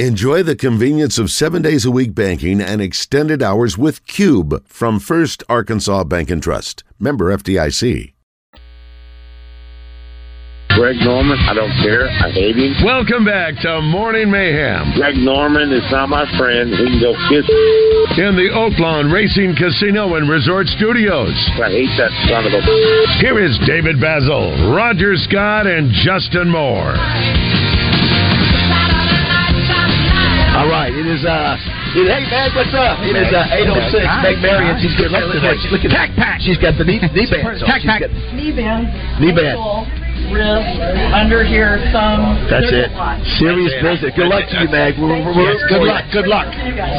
Enjoy the convenience of seven days a week banking and extended hours with Cube from First Arkansas Bank and Trust. Member FDIC. Greg Norman, I don't care. I hate him. Welcome back to Morning Mayhem. Greg Norman is not my friend. He can go kiss. In the Oaklawn Racing Casino and Resort Studios. I hate that son of a. Here is David Bazzel, Roger Scott, and Justin Moore. All right, it is uh, it, hey Meg, what's up? It is uh, eight oh six. Meg Marion, she's got look, look, look at pack pack. She's got the knee knee bands. on. Pack, pack. got- Knee bands. Knee bands. ankle, Wrist, under here, thumb. That's it. a lot. Serious business. Good luck to you, Meg. We're, we're, we're Yes, good luck, Good luck.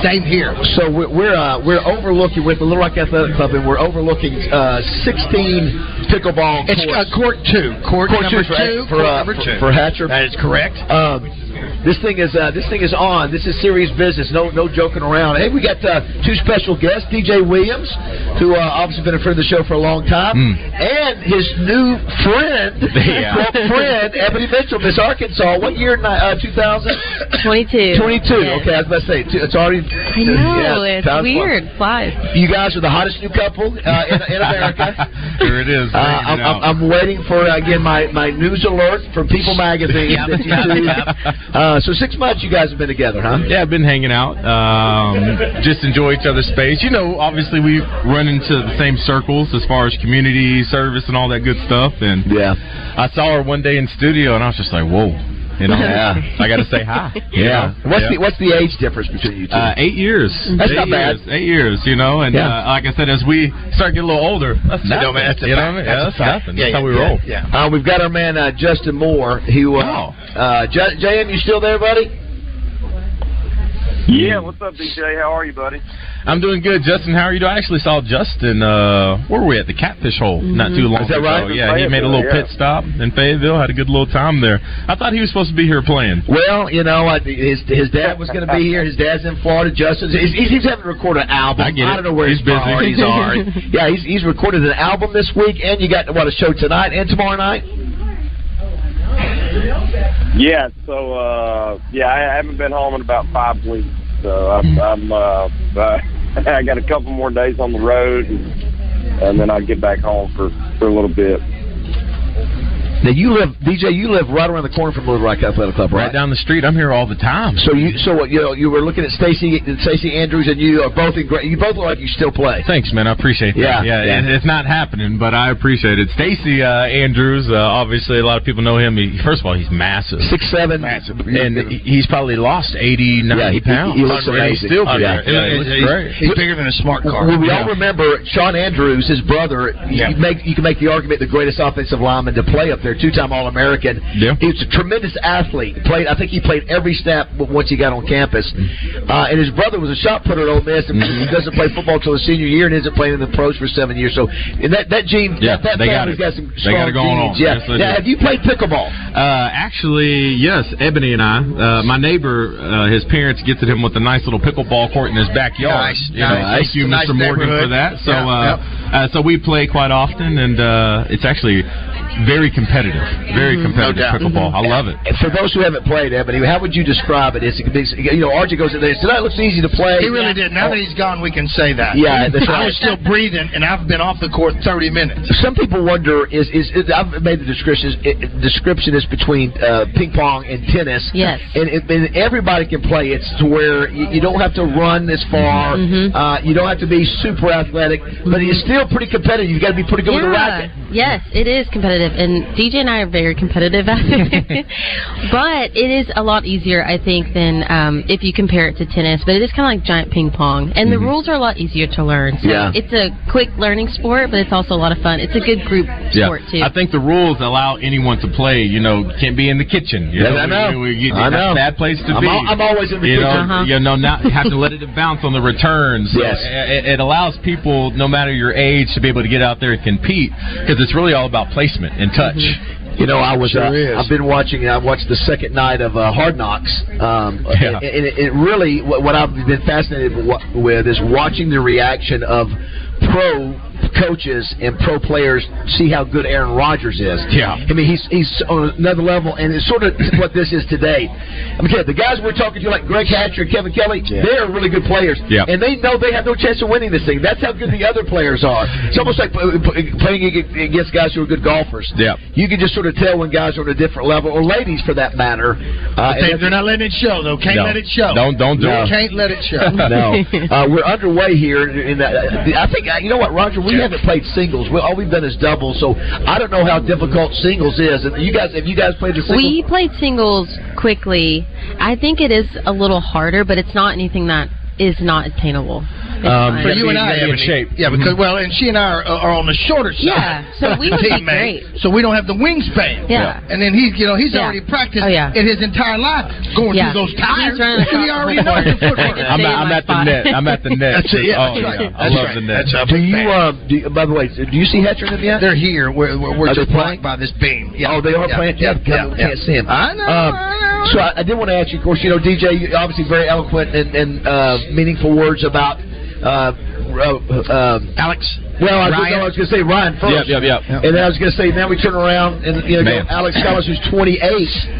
Same here. So we're we're, uh, we're overlooking with the Little Rock Athletic Club, and we're overlooking uh, sixteen pickleball. It's courts. uh, court two. Court, Court number two for- two. for, court uh, number for- two. for Hatcher. That is correct. Um, this thing is uh, this thing is on. This is serious business. No no joking around. Hey, we got uh, two special guests: DJ Williams, who uh, obviously been a friend of the show for a long time, and his new friend, Yeah. friend Ebony Mitchell, Miss Arkansas. What year? Uh, Two thousand 22. twenty-two. Yes. Okay, I was about to say it's already. I know, yeah, it's weird. Flies. flying. You guys are the hottest new couple uh, in, in America. Here it is. Uh, I'm, I'm, I'm waiting for uh, again my, my news alert from People Magazine. Yep. that you two- uh, so six months you guys have been together, huh? Yeah, I've been hanging out. Um, just enjoy each other's space. You know, obviously we run into the same circles as far as community service and all that good stuff. And yeah, I saw her one day in studio, and I was just like, whoa. You know, Yeah. I got to say hi. you Yeah. know? What's Yeah. the what's the age difference between you two? Uh, eight years. That's eight not bad. years. Eight years, you know, and Yeah. uh, like I said, as we start getting a little older, that's You know, man, that's you know what I mean? That's that's nothing. That's how we roll. yeah. Uh, we've got our man uh, Justin Moore. Who? Uh, uh, J- JM, you still there, buddy? Yeah, what's up, DJ? How are you, buddy? I'm doing good, Justin. How are you? doing? I actually saw Justin. Uh, where were we at the Catfish Hole not too long ago. Is that ago. right? Yeah, he made a little Fayetteville, pit stop in Fayetteville. Had a good little time there. I thought he was supposed to be here playing. Well, you know, I, his his dad was going to be here. His dad's in Florida. Justin, he's, he's, he's having to record an album. I get it. don't know where He's his busy. priorities are. yeah, he's he's recorded an album this week, and you got what a show tonight and tomorrow night. Yeah, so uh yeah, I haven't been home in about five weeks. So I'm, I'm uh, uh I got a couple more days on the road and, and then I'll get back home for for a little bit. Now you live, DJ. You live right around the corner from Little Rock Athletic Club, right? Right down the street. I'm here all the time. So you, so what, you know, you were looking at Stacy, Stacy Andrews, and you are both in great. You both look like you still play. Thanks, man. I appreciate that. Yeah, yeah. yeah. it- It's not happening, but I appreciate it. Stacy uh, Andrews, uh, obviously, a lot of people know him. He, first of all, he's massive, Six seven, Massive. and he's probably lost 80, 90 Yeah, he- he- pounds. he looks And he's. Still Oh, big. yeah. Yeah, he he's, great. he's bigger than a smart car. Well, we all remember Shawn Andrews, his brother. Yeah. You, make, you can make the argument the greatest offensive lineman to play up there, two-time All-American. Yeah. He was a tremendous athlete. Played, I think he played every snap once he got on campus. Uh, and his brother was a shot putter at Ole Miss, and he doesn't play football till his senior year, and isn't playing in the pros for seven years. So and that that gene, Yeah, that, that they got it. got some They strong got it going on. genes. Yeah. Yes, now, have you played pickleball? Uh, actually, yes, Ebony and I. Uh, my neighbor, uh, his parents gifted him with a nice little pickleball court in his backyard. Nice, You know, nice. Thank you, a nice Mr. Morgan, for that. So, Yeah, uh, uh, so we play quite often, and uh, it's actually very competitive. Very competitive doubt. pickleball. I love it. And for those who haven't played, Ebony, how would you describe it? It's, it's you know, RJ goes in there. Tonight looks easy to play. He really did. Now that he's gone, we can say that. Yeah, that's I was still breathing, and I've been off the court 30 minutes. Some people wonder is is, is I've made the description it, description is between uh, ping pong and tennis. Yes. and, it, and everybody can play. It's to where you, you don't have to run as far. Mhm. Uh, you don't have to be super athletic, but it's still pretty competitive. You've got to be pretty good with a racket. Yes, it is competitive, and DJ and I are very competitive at it. but it is a lot easier, I think, than um, if you compare it to tennis. But it is kind of like giant ping pong, and the rules are a lot easier to learn. So Yeah. it's a quick learning sport, but it's also a lot of fun. It's a good group sport too. I think the rules allow anyone to play. You know, can't be in the kitchen. You Yes, know, I know. We, we, I that's know. a bad place to I'm be. al- I'm always in the you kitchen. Know, Uh-huh. You know, not have to let it bounce on the returns. So Yes. It, it allows people, no matter your age, to be able to get out there and compete because it's really all about placement and touch. You know, I was. Sure uh, is. I've been watching. I watched the second night of uh, Hard Knocks, um, Yeah. and, and it, it really what, what I've been fascinated with is watching the reaction of pro coaches and pro players see how good Aaron Rodgers is. Yeah. I mean, he's he's on another level, and it's sort of what this is today. I mean, the guys we're talking to, like Greg Hatcher and Kevin Kelly, they're really good players, Yeah. and they know they have no chance of winning this thing. That's how good the other players are. It's almost like p- p- playing against guys who are good golfers. Yeah. You can just sort of tell when guys are on a different level, or ladies for that matter. Uh, they, they're not letting it show though. Can't No. let it show. Don't- don't do it. Can't let it show. no, uh, we're underway here. In that, I think uh, you know what, Roger. We haven't played singles. We, all we've done is doubles. So I don't know how difficult singles is. And you guys, have you guys played the singles? We played singles quickly. I think it is a little harder, but it's not anything that is not attainable. It's Um, fine. For you and I, gotta be in shape. Yeah, because well, and she and I are, are on the shorter side. Yeah, so we would be Teammate, great. So we don't have the wingspan. Yeah. And then he's, you know, he's Yeah. already practiced Oh, yeah. in his entire life going Yeah. through those He's tires. running across he already knows the footwork. I'm, at, I'm at the net. I'm at the net. That's it. Yeah, oh, that's right. yeah. I love right. the net. That's Do you? that. Um, do by the way, do you see Hatcher and them yet? They're here. We're, we're, we're just playing? blocked by this beam. Yeah. Oh, they are playing. Yeah, Yeah, yeah, can't see him. I know. Um, I know. So I, I did want to ask you, of course, you know, DJ, you- obviously very eloquent and, and uh, meaningful words about uh, uh, um, Alex. Well, I was, Ryan. no, I was going to say Ryan first. Yep, yep, yep. And then I was going to say, now we turn around and you know, Man. Alex Collins, who's 28.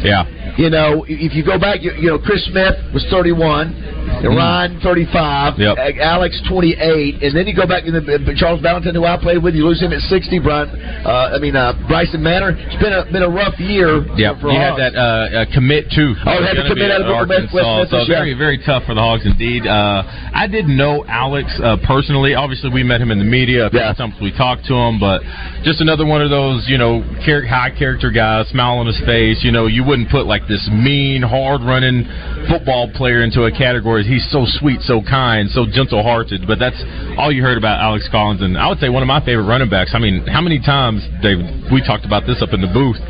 Yeah. You know, if you go back, you, you know, Chris Smith was 31, and Ryan 35, Yep. Alex 28, and then you go back to the, Charles Valentine, who I played with. You lose him at 60. Brian, uh, I mean uh, Bryson Manor. It's been a been a rough year. Yeah, for you had that uh, uh, commit too. Oh, had to commit out of at West- West Arkansas. So very, very tough for the Hogs indeed. Uh, I didn't know Alex uh, personally. Obviously, we met him in the media. Couple Yeah. times we talked to him, but just another one of those, you know, high character guys, smile on his face. You know, you wouldn't put like this mean, hard running football player into a category. He's so sweet, so kind, so gentle hearted. But that's all you heard about Alex Collins, and I would say one of my favorite running backs. I mean, how many times, Dave? We talked about this up in the booth.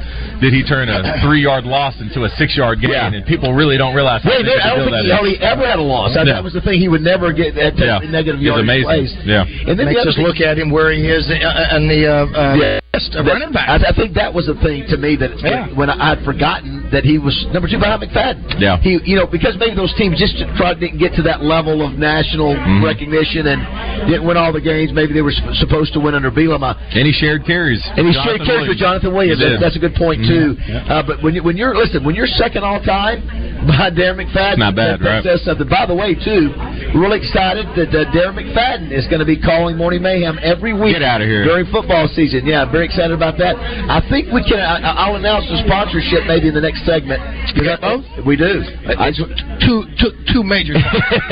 Did he turn a three yard loss into a six yard gain? Yeah. And people really don't realize how Wait, big I a don't deal think he that is. hardly ever had a loss. I, Yeah. That was the thing. He would never get that Yeah. negative He's amazing. plays. Yeah. And then the Makes other us thing, look at him where he is uh, in the uh, uh, Yeah. Best of That- running back. I, I think that was the thing to me that Yeah. when I'd forgotten that he was number two behind McFadden. Yeah. He, you know, because maybe those teams just tried to get to that level of national Mm-hmm. recognition and didn't win all the games. Maybe they were sp- supposed to win under Bielema. And he shared carries. And he Jonathan shared carries with Jonathan Williams. That's, that's a good point too. Uh, but when you, when you're listen, when you're second all time behind Darren McFadden, Not bad, that, that right? says something. By the way, too, really excited that uh, Darren McFadden is going to be calling Morning Mayhem every week. Get outta here. during football season. Yeah, very excited about that. I think we can. I, I'll announce the sponsorship maybe in the next segment. You got both? We do. I, It's two, two, two major.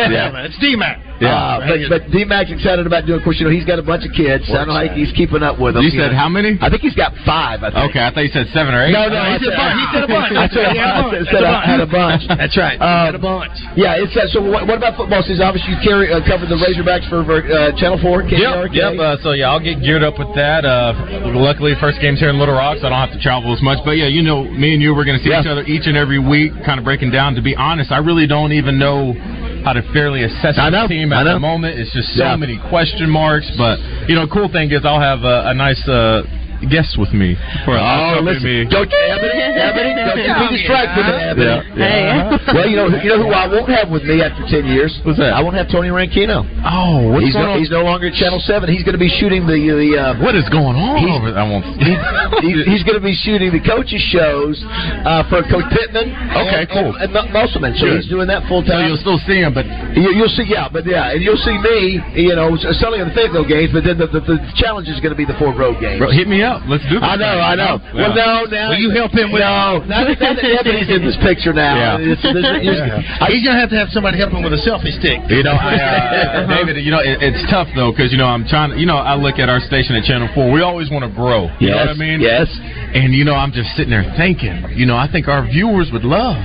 Yeah. It's D-Mac. Uh, but but D Mac's excited about doing. Of course, you know he's got a bunch of kids. I don't know he's keeping up with them. You said how many? I think he's got five. I think. Okay, I thought you said seven or eight. No, no, he I said a bunch. He said a bunch. I said, He had a I bunch. said, said I had a bunch. That's right. Um, had a bunch. Yeah, it's uh, so. What, what about football season? Obviously, you carry uh, covered the Razorbacks for uh, Channel Four. Yep, KARK. yep. Uh, so yeah, I'll get geared up with that. Uh, luckily, first game's here in Little Rock, so I don't have to travel as much. But yeah, you know, me and you, we're going to see Yeah. each other each and every week, kind of breaking down. To be honest, I really don't even know how to fairly assess the team at the moment. It's just so Yeah. many question marks. But you know, cool thing is I'll have a, a nice uh, guest with me for a Oh, listen, me. don't you, Ebony, Ebony, don't you be distracted, Ebony. Yeah, yeah. Hey. Well, you know, you know who I won't have with me after ten years. What's that? I won't have Tony Rankino. Oh, what's He's going no, on? he's no longer at Channel Seven. He's going to be shooting the the. Uh, what is going on He's- over? I won't. he, he- he's going to be shooting the coaches shows uh, for Coach Pittman. Okay, and, cool. And, and Musselman. So Good. he's doing that full time. So time. you'll still see him, but You, you'll see, yeah, but yeah, and you'll see me, you know, selling the Fayetteville games. But then the, the, the challenge is going to be the four road games. bro, hit me up. Let's do this. I know. I know. Yeah. Well, no, now Will you help him with- No, now that, Ebony's in this picture now. Yeah. It's, it's- I- He's gonna have to have somebody help him with a selfie stick. You know, I, uh, David. You know, it, it's tough though because you know I'm trying. to You know, I look at our station at Channel Four. We always want to grow. You know what I mean? yes. And you know, I'm just sitting there thinking. You know, I think our viewers would love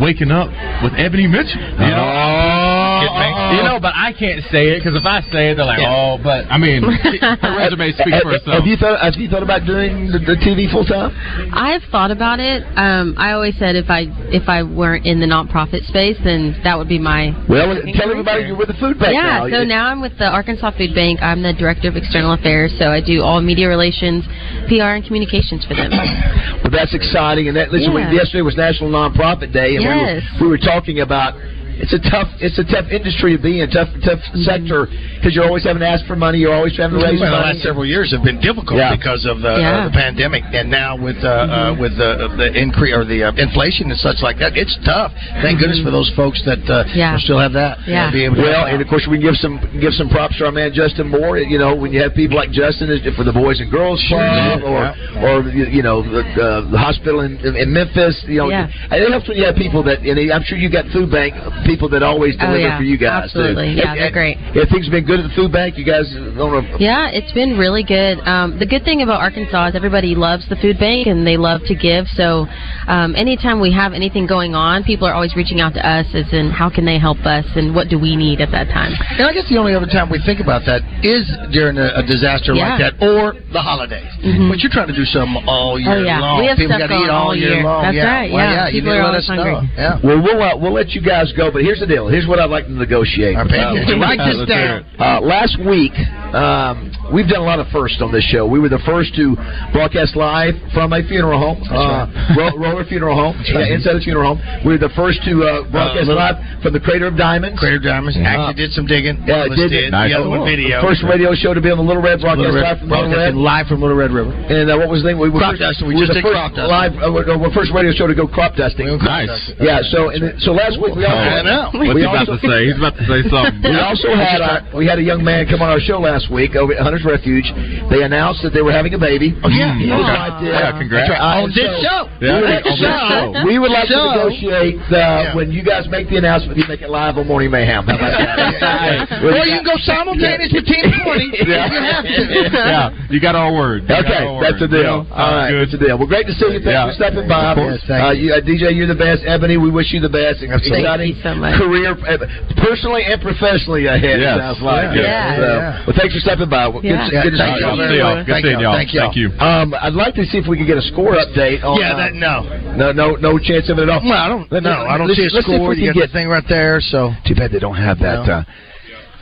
waking up with Ebony Mitchell. You know. Oh, makes- you know, but I can't say it because if I say it, they're like, "Oh," but I mean, her resume speaks for itself. have you thought? Have you thought about doing the, the TV full time? I've thought about it. Um, I always said if I if I weren't in the nonprofit space, then that would be my. Well, tell everybody you're with the food bank yeah, now. so now I'm with the Arkansas Food Bank. I'm the director of external affairs, so I do all media relations, PR, and communications for them. Well, that's exciting. And that listen, we- yesterday was National Nonprofit Day, and Yes. we, were, we were talking about it's a tough it's a tough industry to be in, tough tough Mm-hmm. sector because you're always having to ask for money, you're always having to raise Well, the last several years have been difficult Yeah. because of the, Yeah. uh, the pandemic, and now with uh, uh, with the the increase or the uh, inflation and such like that, it's tough. Thank goodness for those folks that uh, Yeah. still have that. Yeah. Be able to Well, and of course we give some give some props to our man Justin Moore. You know, when you have people like Justin for the Boys and Girls Club, or Yeah. or you you know the, uh, the hospital in, in Memphis. You know, Yeah. and it helps when you have people that. And I'm sure you got food bank people that always Oh, deliver yeah. for you guys. Absolutely. Too. Yeah, they're great. Yeah, things have been good at the food bank. You guys on a Yeah, it's been really good. Um, the good thing about Arkansas is everybody loves the food bank and they love to give. So um, anytime we have anything going on, people are always reaching out to us as in how can they help us and what do we need at that time. And I guess the only other time we think about that is during a, a disaster Yeah. like that or the holidays. Mhm. But you're trying to do something all year Oh, yeah. long. We have People stuff got to eat going all all year, year. long. That's yeah. right, Well, yeah. yeah. You People need are to let always us know. hungry. Yeah. Well, we'll uh, we'll let you guys go, but here's the deal. Here's what I'd like to negotiate. Our opinions. Uh, Write this down. Uh, last week, um, we've done a lot of firsts on this show. We were the first to broadcast live from a funeral home, uh, Ro- Roller Funeral Home, yeah, inside a funeral home. We were the first to uh, broadcast little- live from the Crater of Diamonds. Crater Diamonds actually did some digging. Yeah, Willis did did. Nice. The other one video. First radio show to be on the Little Red broadcast Little Red, live from Little Red. live from Little Red River. And uh, what was the name? We were Crop first, dusting. We were just the did first crop dusting. live. Uh, we're, we're first radio show to go crop dusting. Nice. Yeah. So and so last week we also I know. What's we he about to say? He's about to say something. We also had our, we had a young man come on our show last week over at Hunter's Refuge. They announced that they were having a baby. Oh, yeah. His Yeah. wife. Yeah, congrats. Right. On this so- show. Yeah, we would like on to- this show. We would like to negotiate uh, Yeah. when you guys make the announcement. You make it live on Morning Mayhem. How about that? Or you can go simultaneous with Team 20 if you have to. yeah, you got our word. You Okay, our that's a word. deal. You? All right, Good. that's a deal. Well, great to see you. Thanks Yeah. for stopping by. Of course, uh, you. you, uh, DJ, you're the best. Ebony, we wish you the best. Absolutely. Exciting Thank you so much. career, uh, personally and professionally ahead. Yes. It sounds like. Yeah. Yeah. So, Yeah. Well, thanks for stepping by. Well, Yeah. Good, to- good Thank see you. you. Good to see y'all. Good Thank seeing you. y'all. Thank you. Thank you. Um, I'd like to see if we could get a score update. On, Yeah, uh, that no. no, no, no chance of it at all. Well, I don't. Let- No, I don't let's- see a let's see if score. we You can got the thing right there. So, Too bad they don't have that. No.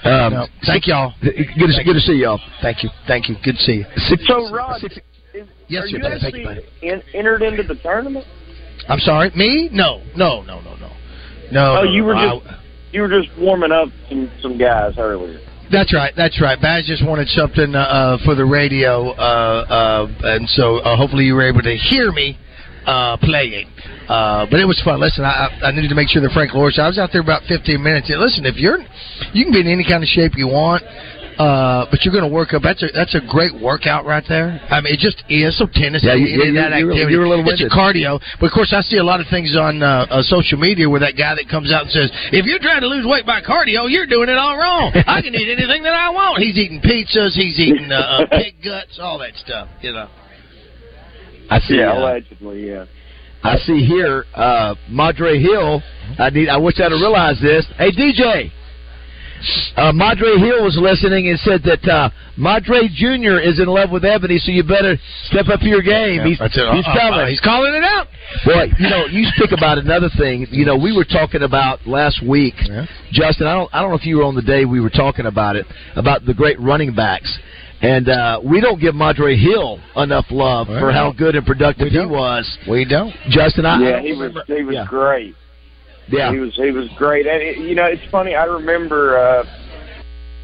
Uh, um, no. thank y'all. Good to, good to see y'all. Thank you. Thank you. Good to see you. Six, So, Rod, six- is, Yes, are sir, you buddy. Thank you, actually in, entered into the tournament? I'm sorry. Me? No. No. No. No. No. No. Oh, no, you were no. just you were just warming up some some guys earlier. That's right. That's right. Baz just wanted something uh, uh, for the radio, uh, uh, and so uh, hopefully you were able to hear me uh, playing. Uh, but it was fun. Listen, I, I I needed to make sure that Frank Lawrence. I was out there about 15 minutes. And listen, if you're, you can be in any kind of shape you want. Uh, but you're going to work up. That's a that's a great workout right there. I mean, it just is so tennis. Yeah, you- any of you- that you were- activity. you were a little it's a cardio. But of course, I see a lot of things on uh, uh, social media where that guy that comes out and says, "If you're trying to lose weight by cardio, you're doing it all wrong. I can eat anything that I want." He's eating pizzas. He's eating uh, uh, pig guts, all that stuff. You know. I see. Yeah, uh, allegedly, yeah. I see here, uh, Madre Hill. I need. I wish I'd have realized this. Hey, DJ. Uh, Madre Hill was listening and said that uh, Madre Junior is in love with Ebony, so you better step up your game. he's That's it. he's Uh, coming. uh, he's calling it out. Boy, you know, you speak about another thing. You know, we were talking about last week, Yeah. Justin. I don't. I don't know if you were on the day we were talking about it about the great running backs. And uh, we don't give Madre Hill enough love Well, for how good and productive he was. We don't. Justin, I, I yeah, he was he was yeah. great. Yeah. He was he was great. And it, you know, it's funny. I remember. uh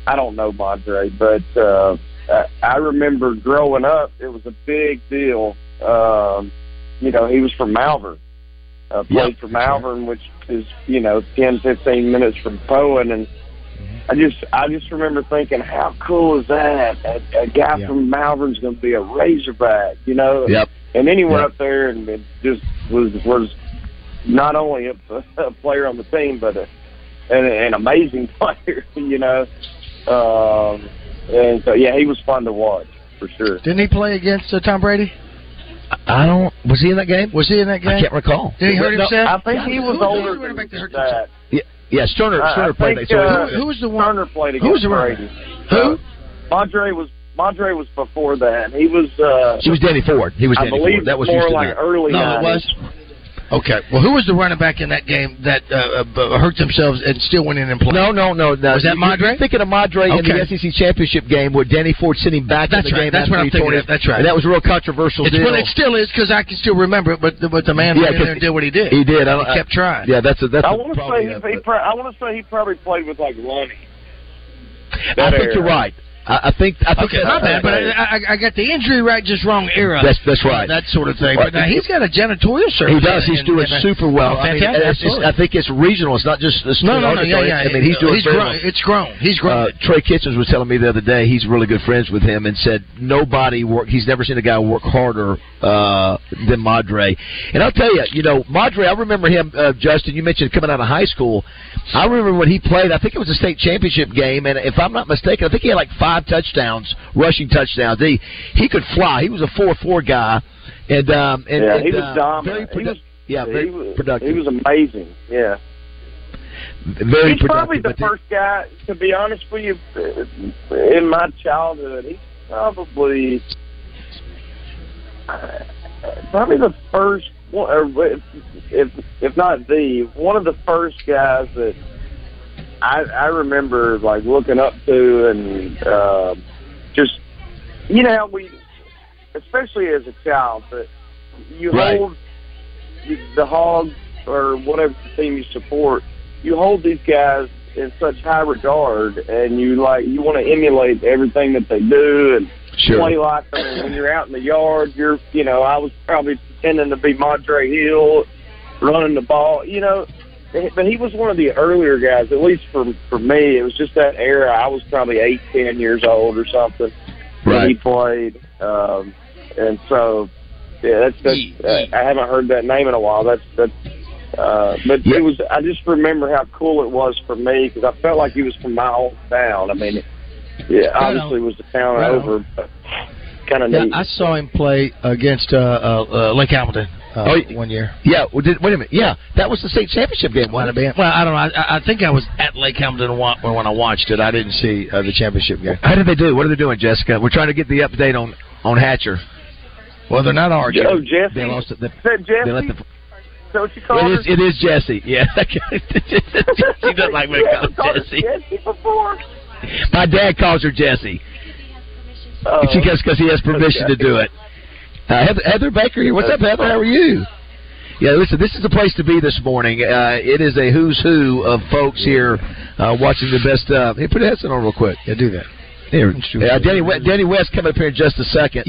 I don't know Madre, but uh I- I remember growing up. It was a big deal. Um, you know, he was from Malvern. Uh, played Yep, for Malvern, which is you know ten fifteen minutes from Poyen, and I just I just remember thinking, how cool is that? A, a guy Yeah. from Malvern's going to be a Razorback, you know? Yep. And then he went Yep. up there and it just was was not only a, a player on the team, but a, an, an amazing player, you know. Um, and so yeah, he was fun to watch for sure. Didn't he play against uh, Tom Brady? I don't. Was he in that game? Was he in that game? I can't recall. Did he hurt No, himself? I think he was Who- who- older who went than hurt that. Yeah, yeah Sterner. I- I Sterner played think, that. So uh, Who, who was the one? Turner played Who was against the running Brady. Who? Uh, Madre was Madre was before that. He was uh he was Danny Ford. He was I Danny believe Ford. That was more used to like be. early No, it was. Okay. Well, who was the running back in that game that uh, uh, hurt themselves and still went in and played? No, no, no. no. Was that Madre? You're thinking of Madre in the SEC championship game where Danny Ford sent him back That's in the right. game. That's after what I'm he thinking tore of. That's right. And that was a real controversial It's, deal. well, it still is because I can still remember it. But the, but the man Yeah, went in 'cause there and did what he did. He did. I don't- He kept trying. Yeah, that's a that's. I a want to say he, he pro- I want to say he probably played with like Lonnie. I think era. you're right. I, I think. I think Okay, not bad, but I, I, I got the injury right, just wrong era. That's- that's right. That sort of thing. Well, But now he's got a janitorial surgery. He does. He's and- doing and, super well. I mean, fantastic. it's- it's- I think it's regional. It's not just. It's No, no, no, yeah, yeah. I mean, he's doing he's grown. well. It's grown. He's grown. Uh, Trey Kitchens was telling me the other day he's really good friends with him and said nobody work. He's never seen a guy work harder uh, than Madre. And I'll tell you, you know, Madre. I remember him, uh, Justin. You mentioned coming out of high school. I remember when he played. I think it was a state championship game, and if I'm not mistaken, I think he had like five touchdowns, rushing touchdowns. He he could fly. He was a four four guy, and um, and, yeah, and, he was uh, dominant. Very he produ- was, yeah, very he was, productive. He was amazing. Yeah. very he's probably the first guy, to be honest with you, in my childhood. He's probably probably the first, if if not the one of the first guys that I I remember like looking up to and uh, just you know how we, especially as a child, but you Right. hold the hogs or whatever team you support, you hold these guys in such high regard, and you like you want to emulate everything that they do and Sure. play like them. And when you're out in the yard, you're you know I was probably pretending to be Montre Hill, running the ball, you know. But he was one of the earlier guys, at least for for me. It was just that era. I was probably eight, ten years old or something when Right. he played, um, and so yeah, that's, that's uh, I haven't heard that name in a while. That's that's. Uh, but Yeah. it was. I just remember how cool it was for me because I felt like he was from my hometown. I mean, yeah, obviously it was the town Right over, but kind of Yeah, neat. I saw him play against uh, uh, uh, Lake Hamilton uh, Oh, y- one year. Yeah, well, did, wait a minute. Yeah, that was the state championship game. Might Wasn't it? been. Well, I don't know. I, I think I was at Lake Hamilton when when I watched it. I didn't see uh, the championship game. How did they do? What are they doing, Jessica? We're trying to get the update on on Hatcher. Well, they're not arguing. oh, Jesse, They lost it. They, is that Jesse? they let the, Is that what you call it her? is. It is Jesse. Yeah, she doesn't like when Yeah, I call called her her Jesse. Jesse before. My dad calls her Jesse. Oh. She goes because he has permission to do it. Uh, Heather, Baker here. What's up, Heather? How are you? Yeah, listen, this is the place to be this morning. Uh, it is a who's who of folks here uh, watching the best. Uh, hey, put a headset on real quick. Yeah, do that. Here, uh, Danny, Danny West coming up here in just a second.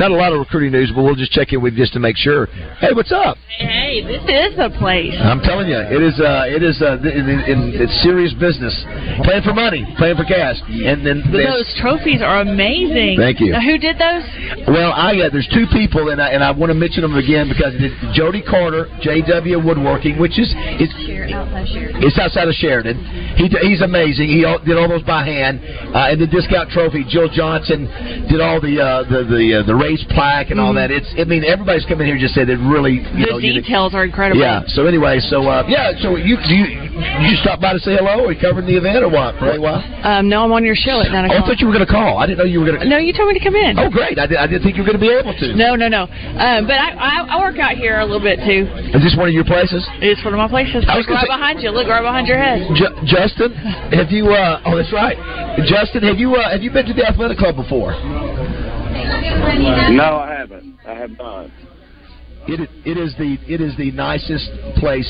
Not a lot of recruiting news, but we'll just check in with you just to make sure. Hey, what's up? Hey, this is a place. I'm telling you, it is. Uh, it is. Uh, in, in, it's serious business. Playing for money, playing for cash, and then there's- Those trophies are amazing. Thank you. Now, who did those? Well, I uh, there's two people, and I, and I want to mention them again because it is Jody Carter, J.W. Woodworking, which is it's, it's outside of Sheridan. He he's amazing. He all, did all those by hand, uh, and the discount trophy. Jill Johnson did all the uh, the the uh, the race plaque and all that. It's I mean everybody's coming here just said it really you the know details are incredible. yeah. So anyway, so uh, yeah. So you do you you stop by to say hello? Are you covering the event or what? For a while? Um, no, I'm on your show at 9 Oh, I thought you were going to call. I didn't know you were going to. no, you told me to come in. Oh, great! I, did, I didn't think you were going to be able to. No, no, no. Um, but I, I, I work out here a little bit too. Is this one of your places? It's one of my places. I was Look right say- behind you. Look right behind your head. Ju- Justin, have you? Uh, oh, that's right. Justin, have you? Uh, have you been to the athletic club before? No, I haven't. I have not. It is, it is the it is the nicest place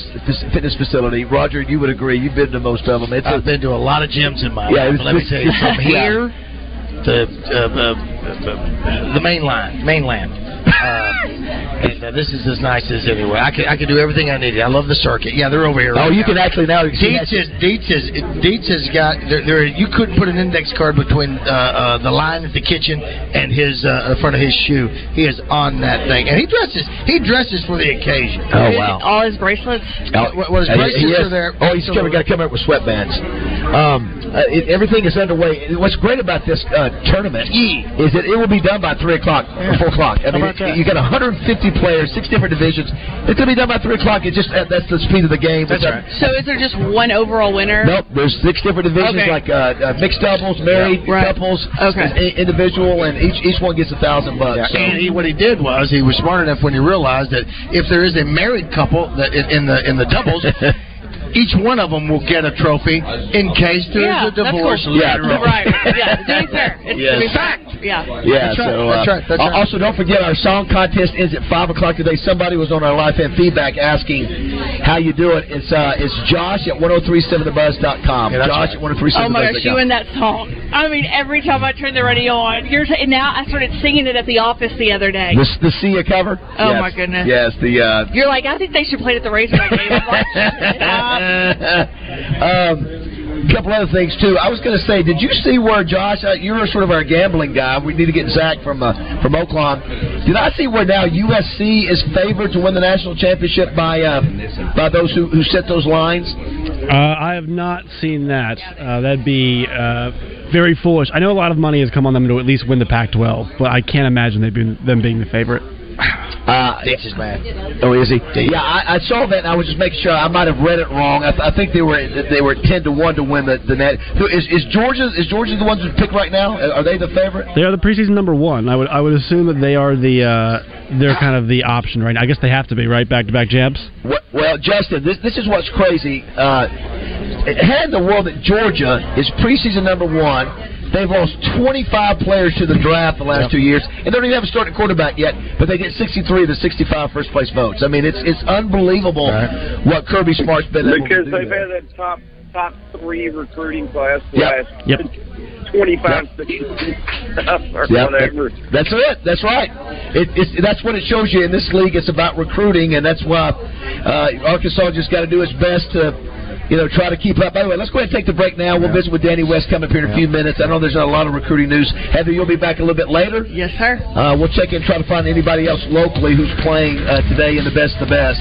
fitness facility. Roger, you would agree. You've been to most of them. It's I've a, been to a lot of gyms in my Yeah, life. it's- Let me tell you, from Yeah. here to uh, uh, the main line, mainland. Uh, and uh, this is as nice as anywhere. I could I could do everything I needed. I love the circuit. Yeah, they're over here. oh, you now. can actually now. see Dietz is Dietz is Dietz has got there. there you couldn't put an index card between uh, uh, the line at the kitchen and his uh, in front of his shoe. He is on that thing, and he dresses. He dresses for the occasion. Oh wow. All his bracelets. Oh, What- what his bracelets he is- are there. Oh, he's coming, got to come up with sweatbands. Um, uh, it, everything is underway. What's great about this uh, tournament is that it will be done by three o'clock or four o'clock. I mean, about you got 150 players, six different divisions. It's going to be done by three o'clock. It just uh, that's the speed of the game. That's right. So is there just one overall winner? Nope, there's six different divisions Okay. like uh, uh, mixed doubles, married Right. couples, Okay. individual, and each each one gets a thousand bucks. Yeah, So- and he, what he did was he was smart enough when he realized that if there is a married couple that in in the in the doubles, each one of them will get a trophy in case there's Yeah, a divorce that's cool. Yeah. later on. Right. Yeah. It's doing fair. It's Yes. doing fact. Yeah. Yeah, That's right, so that's uh, right, that's right. also don't forget our song contest ends at five o'clock today. Somebody was on our live fan feedback asking how you do it. It's uh, it's Josh at 1037thebuzz.com. Yeah, that's Josh right. at 1037thebuzz.com. Oh my gosh, you and that song. I mean, every time I turn the radio on, you're t- now I started singing it at the office the other day. the, the Sia cover? Oh, Yes. my goodness. Yes, the uh, You're like, I think they should play it at the Razorback game. I'm like, um, a couple other things too. I was going to say, did you see where Josh? Uh, you were sort of our gambling guy. We need to get Zach from uh, from Oaklawn. Did I see where now USC is favored to win the national championship by uh, by those who, who set those lines? Uh, I have not seen that. Uh, that'd be uh, very foolish. I know a lot of money has come on them to at least win the Pac-12, but I can't imagine they being, them being the favorite. Uh, Ditch is mad. Oh, is he? Yeah, I, I saw that, and I was just making sure I might have read it wrong. I, th- I think they were they were ten to one to win the the net. Who is is Georgia? Is Georgia the ones who pick right now? Are they the favorite? They are the preseason number one. I would I would assume that they are the uh, they're kind of the option right now. I guess they have to be right back to back champs. Well, well, Justin, this this is what's crazy. Uh, had in the world that Georgia is preseason number one. They've lost 25 players to the draft the last two years, and they don't even have a starting quarterback yet. But they get 63 of the 65 first place votes. I mean, it's it's unbelievable what Kirby Smart's been able to Because they've there. had that top top three recruiting class the Yep. last Yep. 25 seasons or Yeah, whatever. that's it. That's right. It, it's, that's what it shows you in this league. It's about recruiting, and that's why uh, Arkansas just got to do its best to, you know, try to keep up. By the way, let's go ahead and take the break now. We'll visit with Danny West coming up here in a few minutes. I know there's not a lot of recruiting news. Heather, you'll be back a little bit later. yes, sir. Uh, we'll check in, try to find anybody else locally who's playing uh, today in the best of the best.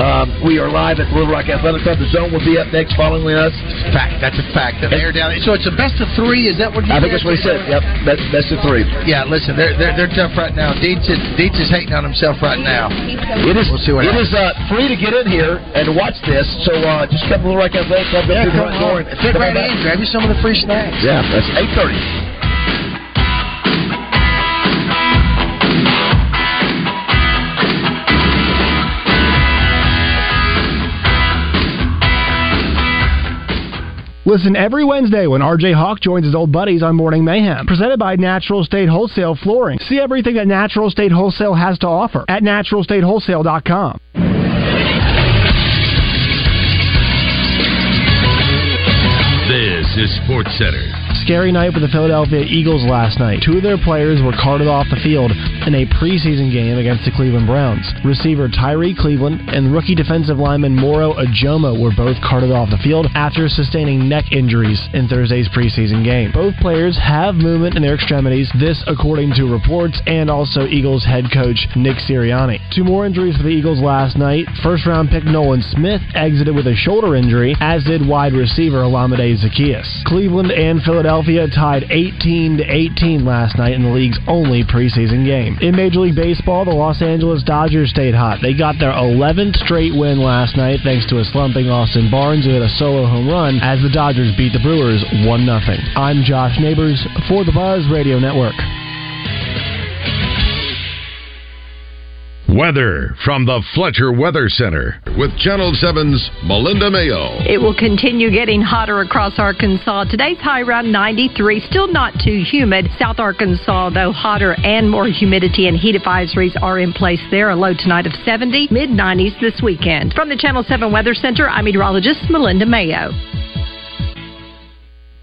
Um, we are live at the Little Rock Athletic Club. The zone will be up next following us. Fact. That's a fact. They're down. So it's a best of three. Is that what you I think that's what he said. Yep, best, best of three. Yeah. Listen, they're they're, they're tough right now. Dietz is, Dietz is hating on himself right now. It is. We'll see what it happens. is uh, free to get in here and watch this. So uh, just come to the Little Rock Athletic Club. Yeah, up to come front on. Fit right on back. in. Grab you some of the free snacks. Yeah, that's eight thirty. Listen every Wednesday when RJ Hawk joins his old buddies on Morning Mayhem. Presented by Natural State Wholesale Flooring. See everything that Natural State Wholesale has to offer at naturalstatewholesale.com. The sports Center. Scary night for the Philadelphia Eagles last night. Two of their players were carted off the field in a preseason game against the Cleveland Browns. Receiver Tyrie Cleveland and rookie defensive lineman Moro Ojomo were both carted off the field after sustaining neck injuries in Thursday's preseason game. Both players have movement in their extremities, this according to reports and also Eagles head coach Nick Sirianni. Two more injuries for the Eagles last night. First round pick Nolan Smith exited with a shoulder injury, as did wide receiver Olamide Zaccheaus. Cleveland and Philadelphia tied 18 to 18 last night in the league's only preseason game. In Major League Baseball, the Los Angeles Dodgers stayed hot. They got their 11th straight win last night thanks to a slumping Austin Barnes who hit a solo home run as the Dodgers beat the Brewers 1 0. I'm Josh Neighbors for the Buzz Radio Network. Weather from the Fletcher Weather Center with Channel 7's Melinda Mayo. It will continue getting hotter across Arkansas. Today's high around 93, still not too humid. South Arkansas, though, hotter and more humidity and heat advisories are in place there. A low tonight of 70, mid 90s this weekend. From the Channel 7 Weather Center, I'm meteorologist Melinda Mayo.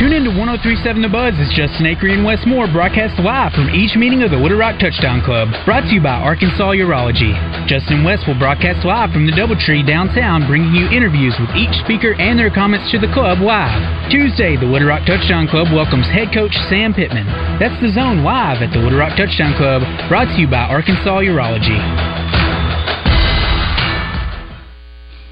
Tune in to 1037 The Buzz It's Justin Acree and Wes Moore broadcast live from each meeting of the Little Rock Touchdown Club, brought to you by Arkansas Urology. Justin and Wes will broadcast live from the Doubletree downtown, bringing you interviews with each speaker and their comments to the club live. Tuesday, the Little Rock Touchdown Club welcomes head coach Sam Pittman. That's the zone live at the Little Rock Touchdown Club, brought to you by Arkansas Urology.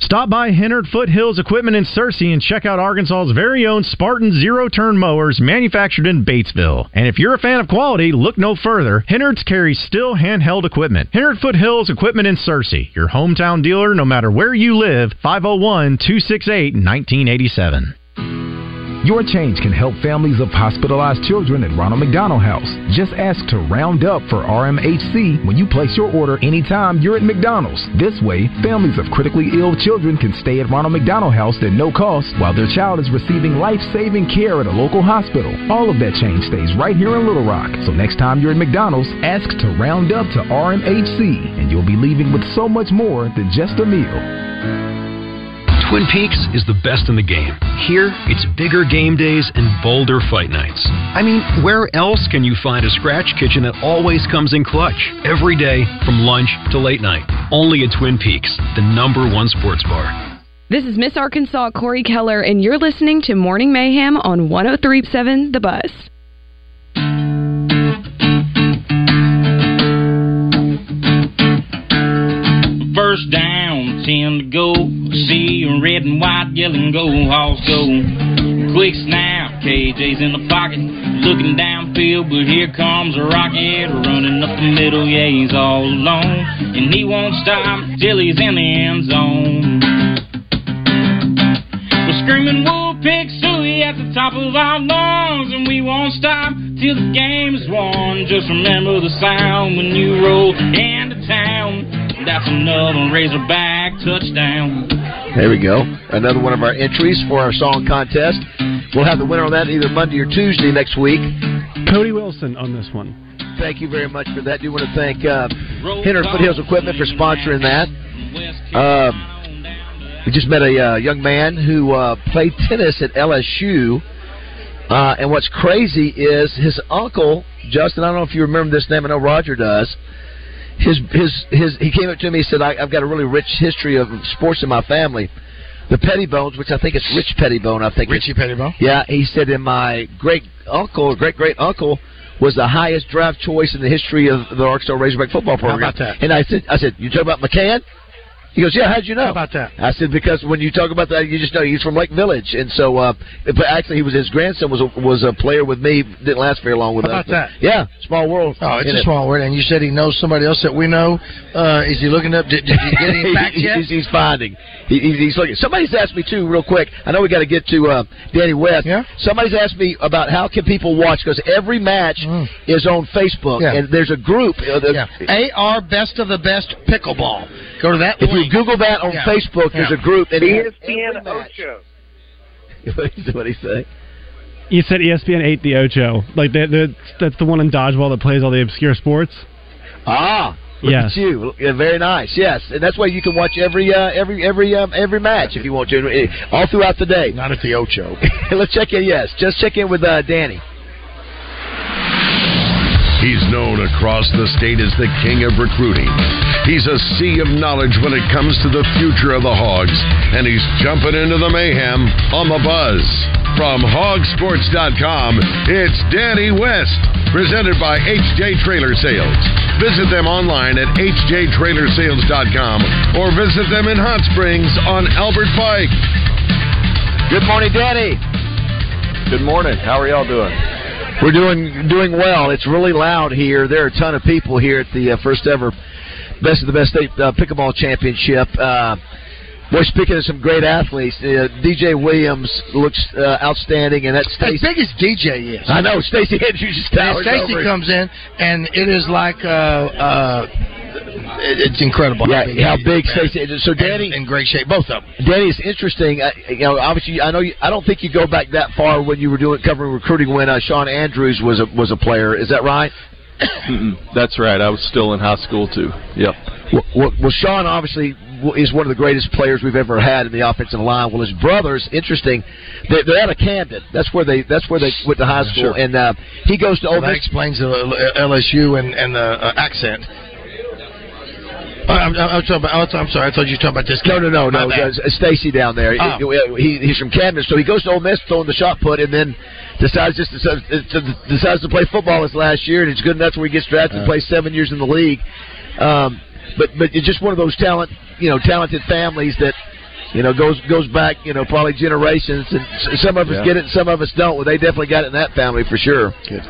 Stop by Hennard Foothills Equipment in Searcy and check out Arkansas's very own Spartan zero turn mowers manufactured in Batesville. And if you're a fan of quality, look no further. Hennard's carries Stihl handheld equipment. Hennard Foothills Equipment in Searcy, your hometown dealer no matter where you live, 501 268 1987. Your change can help families of hospitalized children at Ronald McDonald House. Just ask to round up for RMHC when you place your order anytime you're at McDonald's. This way, families of critically ill children can stay at Ronald McDonald House at no cost while their child is receiving life-saving care at a local hospital. All of that change stays right here in Little Rock. So next time you're at McDonald's, ask to round up to RMHC and you'll be leaving with so much more than just a meal. Twin Peaks is the best in the game. Here, it's bigger game days and bolder fight nights. I mean, where else can you find a scratch kitchen that always comes in clutch? Every day, from lunch to late night. Only at Twin Peaks, the number one sports bar. This is Miss Arkansas Cori Keller, and you're listening to Morning Mayhem on 1037 The Buzz. First down, ten to go. See red and white, yellow and gold, Hawks go. Quick snap, KJ's in the pocket, looking downfield, but here comes a rocket running up the middle. Yeah, he's all alone, and he won't stop till he's in the end zone. We're screaming, "Whoa, pig sooie!" at the top of our lungs, and we won't stop till the game is won. Just remember the sound when you roll into town. That's another Razorback touchdown. There we go. Another one of our entries for our song contest. We'll have the winner on that either Monday or Tuesday next week. Cody Wilson on this one. Thank you very much for that. Do want to thank uh, Hennard Foothills Equipment for sponsoring that. Um, we just met a uh, young man who uh, played tennis at LSU. Uh, and what's crazy is his uncle, Justin, I don't know if you remember this name, I know Roger does. His his his he came up to me and said, I, I've got a really rich history of sports in my family. The Pettibones, which I think is Rich Pettibone, I think. Richie Pettibone? Yeah, he said, and my great uncle, great great uncle, was the highest draft choice in the history of the Arkansas Razorback football program. How about that? And I said, I said, you talk about McCann? He goes, yeah. How'd you know? How about that? I said because when you talk about that, you just know he's from Lake Village, and so. Uh, but actually, he was his grandson was a, was a player with me. Didn't last very long with How us. about that? Yeah, small world. Oh, it's a it. small world. And you said he knows somebody else that we know. Uh, is he looking up? Did, did he get any facts yet? he's, he's finding. He, he's, he's looking. Somebody's asked me too, real quick. I know we got to get to uh, Danny West. Yeah. Somebody's asked me about how can people watch because every match is on Facebook Mm. Yeah. and there's a group. Uh, the, Yeah. AR Best of the Best Pickleball. Go to that If you. Google that on Yeah. Facebook, there's a group. And ESPN Ocho. what did he say? You said ESPN 8 the Ocho. Like the, the, that's the one in dodgeball that plays all the obscure sports. Ah, look Yes. at you. Yeah, very nice. Yes, and that's why you can watch every uh, every every um, every match if you want to, all throughout the day. Not at the Ocho. Let's check in. Yes, just check in with uh, Danny. He's known across the state as the king of recruiting. He's a sea of knowledge when it comes to the future of the Hogs, and he's jumping into the mayhem on the buzz. From hawgsports.com, it's Danny West, presented by HJ Trailer Sales. Visit them online at hjtrailersales.com or visit them in Hot Springs on Albert Pike. Good morning, Danny. Good morning. How are y'all doing? We're doing doing well. It's really loud here. There are a ton of people here at the uh, first ever Best of the Best State uh, Pickleball Championship. Uh, boy, speaking of some great athletes, uh, DJ Williams looks uh, outstanding, and that's As big as DJ is. I know Stacy Andrews just Yeah, Stacy comes in, and it is like uh, uh, it's incredible. Yeah, how big, how big. Stacy is. So Danny in great shape, both of them. Danny, it's interesting. Uh, you know, obviously, I know. You, I don't think you go back that far when you were doing covering recruiting when uh, Shawn Andrews was a was a player. Is that right? That's right. I was still in high school too. Yep. Well, well, well, Shawn obviously is one of the greatest players we've ever had in the offensive line. Well, his brothers, interesting, they, they're out of Camden. That's where they that's where they went to high school, sure. and uh, he goes to Well, Ole that explains the LSU and, and the uh, accent. Uh, I'm, I'm, about, I'm sorry. I thought you were talking about this. No, no, no, My no. uh, Stacy down there. Oh. He, he's from Camden, so he goes to Ole Miss throwing the shot put, and then decides just decides, decides to play football this last year, and it's good. And that's where he gets drafted. Uh. plays seven years in the league. Um, but but it's just one of those talent, you know, talented families that. You know, goes goes back, you know, probably generations, and some of us Yeah. get it, and some of us don't. Well, they definitely got it in that family for sure. Good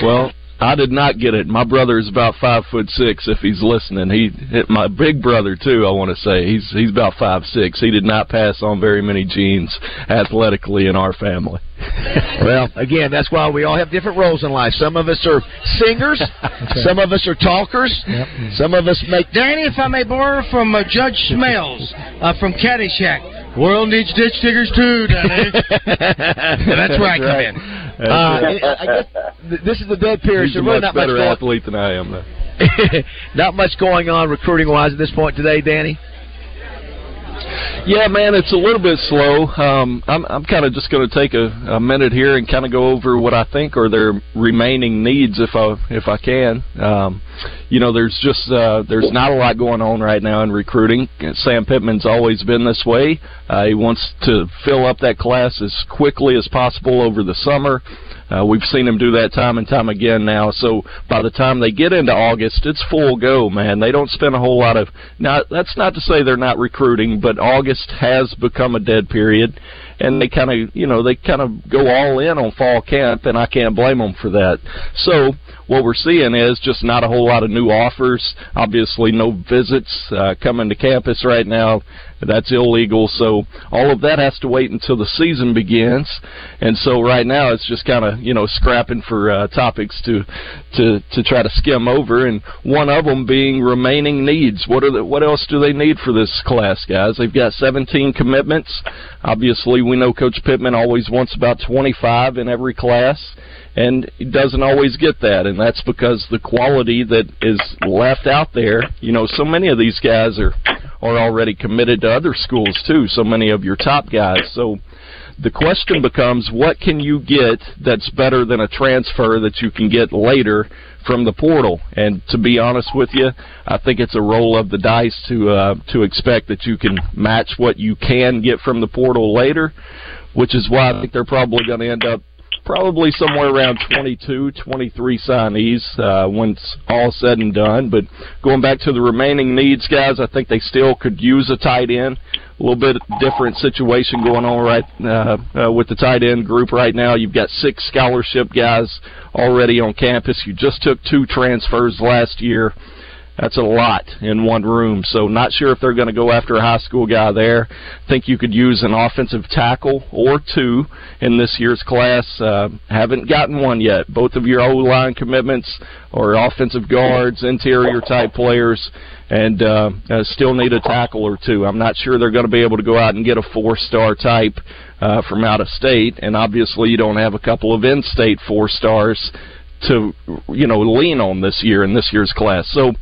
Well, I did not get it. My brother is about five foot six. If he's listening, he hit my big brother too. I want to say he's he's about five six. He did not pass on very many genes athletically in our family. Well, again, that's why we all have different roles in life. Some of us are singers, some of us are talkers, some of us make. Danny, if I may borrow from uh, Judge Smails uh, from Caddyshack. World needs ditch diggers too, Danny. That's where I come in. Uh, I guess th- this is the dead period, He's so a much not much better athlete than I am. Though. not much going on recruiting wise at this point today, Danny. Yeah, man, it's a little bit slow. Um, I'm I'm kind of just going to take a, a minute here and kind of go over what I think are their remaining needs, if I if I can. Um, you know, there's just uh, there's not a lot going on right now in recruiting. Sam Pittman's always been this way. Uh, he wants to fill up that class as quickly as possible over the summer. Uh, we've seen them do that time and time again now. So by the time they get into August, it's full go, man. They don't spend a whole lot of. Now that's not to say they're not recruiting, but August has become a dead period, and they kind of, you know, they kind of go all in on fall camp, and I can't blame them for that. So what we're seeing is just not a whole lot of new offers. Obviously, no visits uh, coming to campus right now. That's illegal. So all of that has to wait until the season begins. And so right now it's just kind of you know scrapping for uh, topics to to to try to skim over. And one of them being remaining needs. What are the, what else do they need for this class, guys? They've got 17 commitments. Obviously, we know Coach Pittman always wants about 25 in every class and he doesn't always get that and that's because the quality that is left out there you know so many of these guys are are already committed to other schools too so many of your top guys. So the question becomes what can you get that's better than a transfer that you can get later from the portal and to be honest with you I think it's a roll of the dice to uh to expect that you can match what you can get from the portal later which is why I think they're probably going to end up probably somewhere around 22, 23 signees uh, once all said and done. But going back to the remaining needs, guys, I think they still could use a tight end. A little bit different situation going on right uh, uh, with the tight end group right now. You've got six scholarship guys already on campus. You just took two transfers last year. That's a lot in one room. So not sure if they're going to go after a high school guy there. Think you could use an offensive tackle or two in this year's class. Uh, haven't gotten one yet. Both of your O line commitments or offensive guards, interior type players, and uh, uh, still need a tackle or two. I'm not sure they're going to be able to go out and get a four star type uh, from out of state. And obviously, you don't have a couple of in state four stars to you know lean on this year in this year's class. So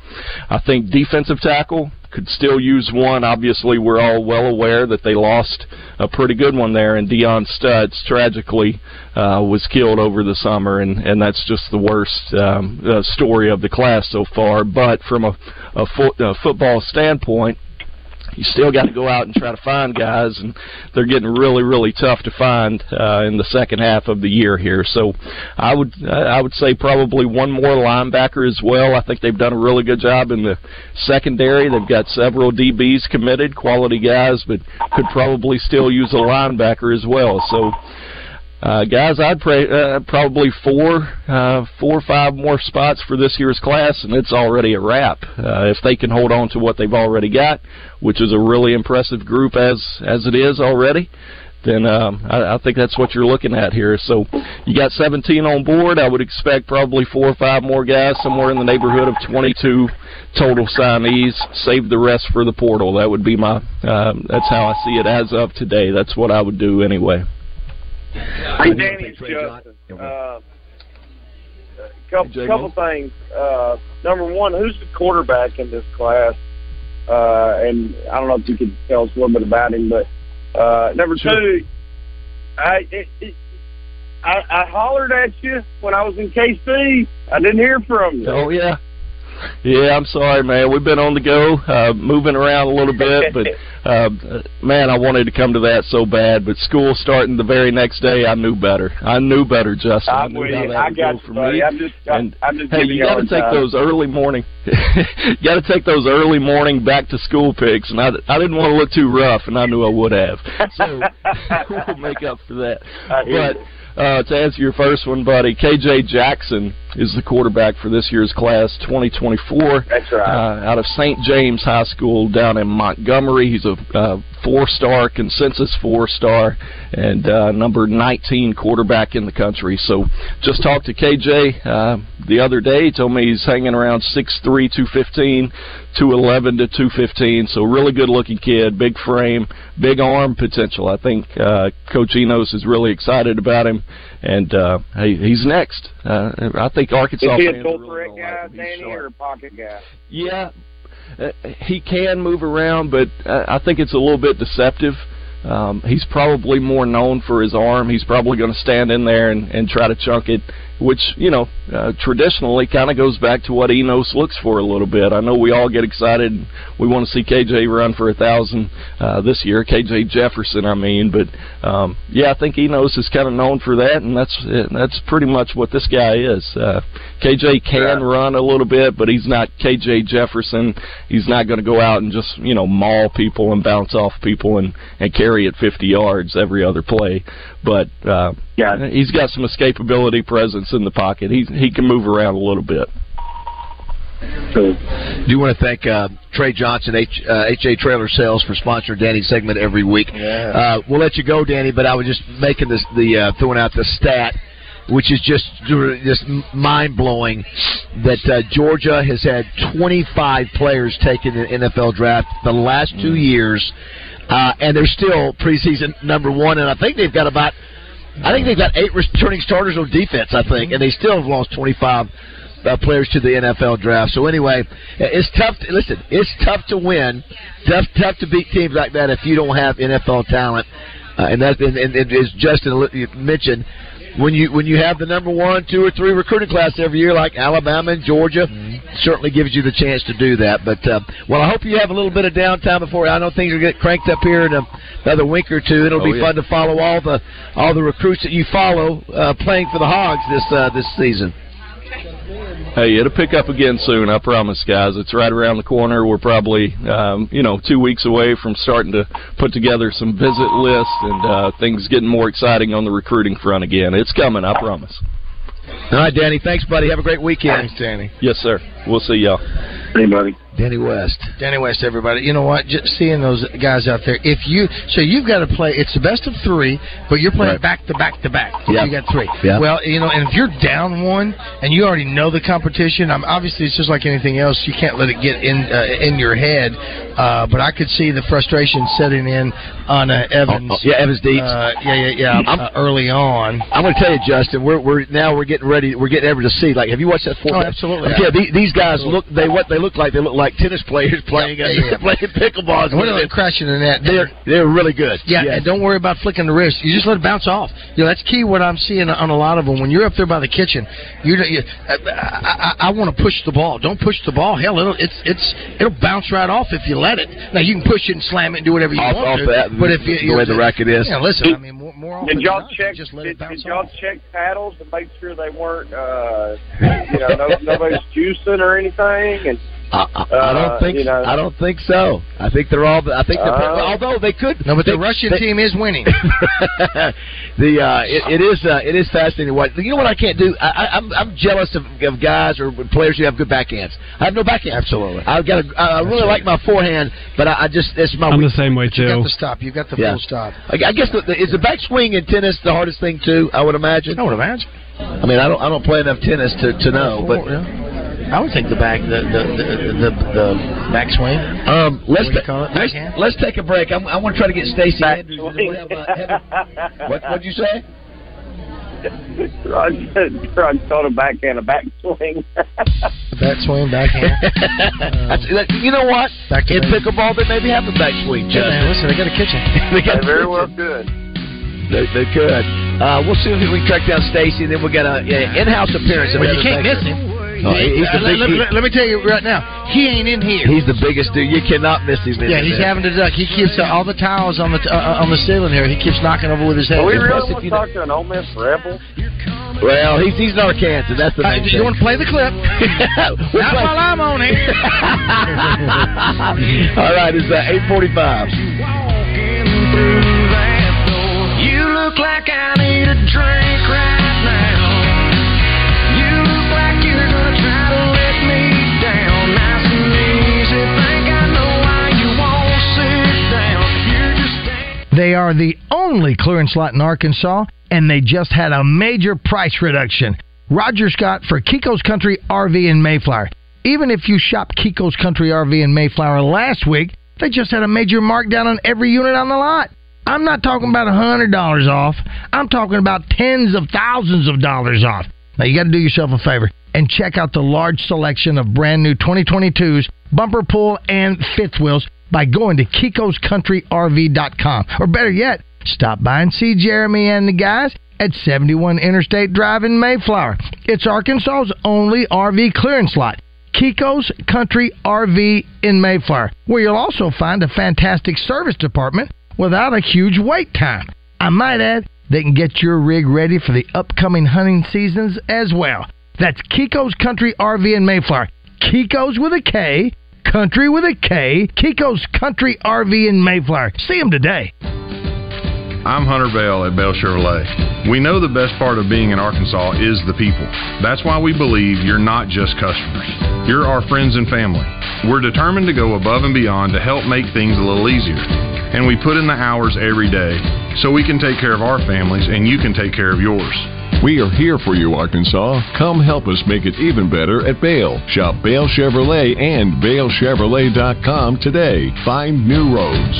I think defensive tackle could still use one. Obviously, we're all well aware that they lost a pretty good one there, and Dion Stutts tragically uh, was killed over the summer, and and that's just the worst um, uh, story of the class so far. But from a a, fo- a football standpoint. You still got to go out and try to find guys, and they're getting really, really tough to find uh, in the second half of the year here. So I would I would say probably one more linebacker as well. I think they've done a really good job in the secondary. They've got several DBs committed, quality guys, but could probably still use a linebacker as well. So uh, guys, I'd pray uh, probably four, uh, four or five more spots for this year's class, and it's already a wrap. Uh, if they can hold on to what they've already got, which is a really impressive group as as it is already, then um, I, I think that's what you're looking at here. So you got 17 on board. I would expect probably four or five more guys, somewhere in the neighborhood of 22 total signees. Save the rest for the portal. That would be my. Uh, that's how I see it as of today. That's what I would do anyway. Hey, Danny, it's Justin. Uh, couple, Jay couple things. Uh, number one, who's the quarterback in this class? Uh, and I don't know if you could tell us a little bit about him, but uh, number two, I, it, it, I I hollered at you when I was in KC. I didn't hear from you. Oh yeah. Yeah, I'm sorry, man. We've been on the go, uh, moving around a little bit, but uh, man, I wanted to come to that so bad. But school starting the very next day, I knew better. I knew better, Justin. I I'm knew how that I would got go you, for buddy. me. I'm just, And I'm just hey, you you got to take those early morning. you got to take those early morning back to school picks, and I, I didn't want to look too rough, and I knew I would have. So we'll make up for that. But uh, to answer your first one, buddy, KJ Jackson is the quarterback for this year's class 2024. That's right. Uh, out of St. James High School down in Montgomery. He's a uh, four-star consensus four-star and uh, number 19 quarterback in the country. So just talked to KJ uh, the other day. He told me he's hanging around 6'3", 215, 211 to 215. So really good-looking kid, big frame, big arm potential. I think uh, Coach Enos is really excited about him, and uh, hey, he's next. Uh, I think Arkansas Is he a really threat guy, like him. He's Danny, or a pocket guy? Yeah, uh, he can move around, but uh, I think it's a little bit deceptive. Um, he's probably more known for his arm. He's probably going to stand in there and, and try to chunk it, which you know uh, traditionally kind of goes back to what Enos looks for a little bit. I know we all get excited. We want to see KJ run for a thousand uh, this year. KJ Jefferson, I mean, but um, yeah, I think Enos is kind of known for that, and that's that's pretty much what this guy is. Uh, KJ can run a little bit, but he's not KJ Jefferson. He's not going to go out and just you know maul people and bounce off people and and carry it 50 yards every other play. But uh, yeah, he's got some escapability presence in the pocket. He he can move around a little bit. Do you want to thank uh, Trey Johnson, H, uh, HA Trailer Sales, for sponsoring Danny's segment every week. Uh, we'll let you go, Danny, but I was just making this the uh, throwing out the stat, which is just just mind blowing that uh, Georgia has had 25 players taken in the NFL draft the last two years, uh, and they're still preseason number one, and I think they've got about. I think they've got eight returning starters on defense, I think, and they still have lost 25 uh, players to the NFL draft. So anyway, it's tough. To, listen, it's tough to win, tough tough to beat teams like that if you don't have NFL talent. Uh, and that and, and, and as Justin mentioned, when you when you have the number one, two, or three recruiting class every year, like Alabama and Georgia, certainly gives you the chance to do that. But uh, well, I hope you have a little bit of downtime before. I know things are get cranked up here in a, another week or two. It'll Oh, be yeah. fun to follow all the all the recruits that you follow uh, playing for the Hogs this uh, this season. Hey, it'll pick up again soon. I promise, guys. It's right around the corner. We're probably, um, you know, two weeks away from starting to put together some visit lists and uh, things getting more exciting on the recruiting front again. It's coming. I promise. All right, Danny. Thanks, buddy. Have a great weekend. Thanks, Danny. Yes, sir. We'll see y'all. Hey, buddy. Danny West. Danny West, everybody. You know what? Just seeing those guys out there. If you so you've got to play. It's the best of three, but you're playing Right. back to back to back. Yeah. You got three. Yeah. Well, you know, and if you're down one and you already know the competition, I'm obviously it's just like anything else. You can't let it get in uh, in your head. Uh, but I could see the frustration setting in on uh, Evans. Oh, oh, yeah, Evans Deeds. Uh, yeah, yeah, yeah. Uh, early on. I'm going to tell you, Justin. We're we're now we're getting ready. We're getting ready to see. Like, have you watched that? Four Oh, absolutely. Okay, these, these guys look. They what they look like. They look like tennis players playing Yeah, yeah, yeah. playing pickleball. And we're not crashing the net. They're they're really good. Yeah, Yes. and don't worry about flicking the wrist. You just let it bounce off. You know, that's key. What I'm seeing on a lot of them when you're up there by the kitchen, you, you I, I, I want to push the ball. Don't push the ball. Hell, it'll it's it's it'll bounce right off if you let it. Now you can push it and slam it and do whatever you Off- want off to. that, but if you, the way the racket is. yeah, listen. I mean, more, more often Did y'all than not, check? just let Did, it bounce did y'all off. check paddles to make sure they weren't, uh, you know, no, nobody's juicing or anything? And I, I, I Uh, don't think you know. I don't think so. I think they're all. I think they're, Uh, although they could. No, but they, the Russian they- team is winning. the uh, it, it is uh, it is fascinating. What you know? What I can't do? I, I, I'm I'm jealous of, of guys or players who have good backhands. I have no backhand. Absolutely. I've got. A, I really like my forehand, but I, I just it's my. I'm the same way too. You got too. the stop. You got the Yeah. full stop. I, I guess the, the, is the backswing in tennis the hardest thing too. I would imagine. I would imagine. I mean, I don't I don't play enough tennis to, to know, but I would think the back the the the, the, the backswing. um, let's What do ta- let's, let's take a break. I'm, I want to try to get Stacy Andrews. have, uh, what what'd you say? Rod, Rod called a backhand a backswing. Backswing, backhand. That's- that- you know what? Back to In basics. pickleball, they maybe have a backswing. Yeah, man, Justin. listen, they got a kitchen. they got They very the well kitchen. could. They, they could. Uh, we'll see if we can track down Stacy, and then we got a uh, in-house appearance. of Well, you can't miss him. Oh, he- he's the let, big- let- he- let- let me tell you right now, he ain't in here. He's the biggest dude. You cannot miss him. in yeah, he's there. having to duck. He keeps uh, all the towels on the uh, on the ceiling here. He keeps knocking over with his head. Do we really want to you know. talk to an Ole Miss rebel? Well, he's he's in Arkansas. That's the Uh, main do you want to play the clip? Not play- while I'm on here. All right, it's uh, eight forty-five. You look like I need a drink right They are the only clearance lot in Arkansas, and they just had a major price reduction. Roger Scott for Kiko's Country RV in Mayflower. Even if you shop Kiko's Country RV in Mayflower last week, they just had a major markdown on every unit on the lot. I'm not talking about $100 off. I'm talking about tens of thousands of dollars off. Now, you got to do yourself a favor and check out the large selection of brand new 2022s, bumper pull, and fifth wheels by going to kikoscountryrv.com. Or better yet, stop by and see Jeremy and the guys at 71 Interstate Drive in Mayflower. It's Arkansas's only RV clearance lot. Kiko's Country RV in Mayflower, where you'll also find a fantastic service department without a huge wait time. I might add, they can get your rig ready for the upcoming hunting seasons as well. That's Kiko's Country RV in Mayflower. Kiko's with a K, Country with a K, Kiko's Country RV in Mayflower. See them today. I'm Hunter Bale at Bale Chevrolet. We know the best part of being in Arkansas is the people. That's why we believe you're not just customers. You're our friends and family. We're determined to go above and beyond to help make things a little easier. And we put in the hours every day so we can take care of our families and you can take care of yours. We are here for you, Arkansas. Come help us make it even better at Bale. Shop Bale Chevrolet and BaleChevrolet.com today. Find new roads.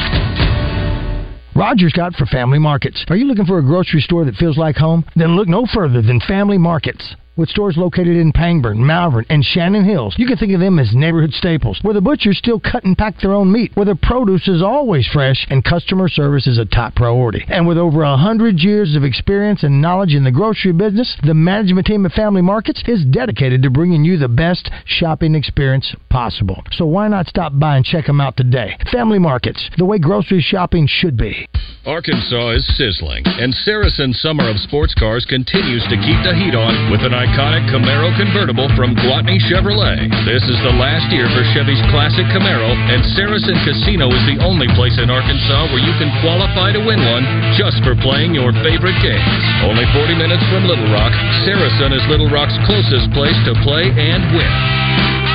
Roger Scott for Family Markets. Are you looking for a grocery store that feels like home? Then look no further than Family Markets. With stores located in Pangburn, Malvern, and Shannon Hills, you can think of them as neighborhood staples, where the butchers still cut and pack their own meat, where the produce is always fresh, and customer service is a top priority. And with over a hundred years of experience and knowledge in the grocery business, the management team at Family Markets is dedicated to bringing you the best shopping experience possible. So why not stop by and check them out today? Family Markets, the way grocery shopping should be. Arkansas is sizzling, and Saracen Summer of Sports Cars continues to keep the heat on with an iconic Camaro convertible from Gwatney Chevrolet. This is the last year for Chevy's classic Camaro, and Saracen Casino is the only place in Arkansas where you can qualify to win one just for playing your favorite games. Only 40 minutes from Little Rock, Saracen is Little Rock's closest place to play and win.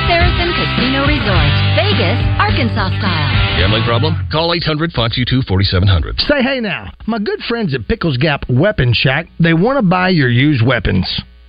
Saracen Casino Resort, Vegas, Arkansas style. Gambling problem? Call 800 522 4700. Say hey now. My good friends at Pickles Gap Weapon Shack, they want to buy your used weapons.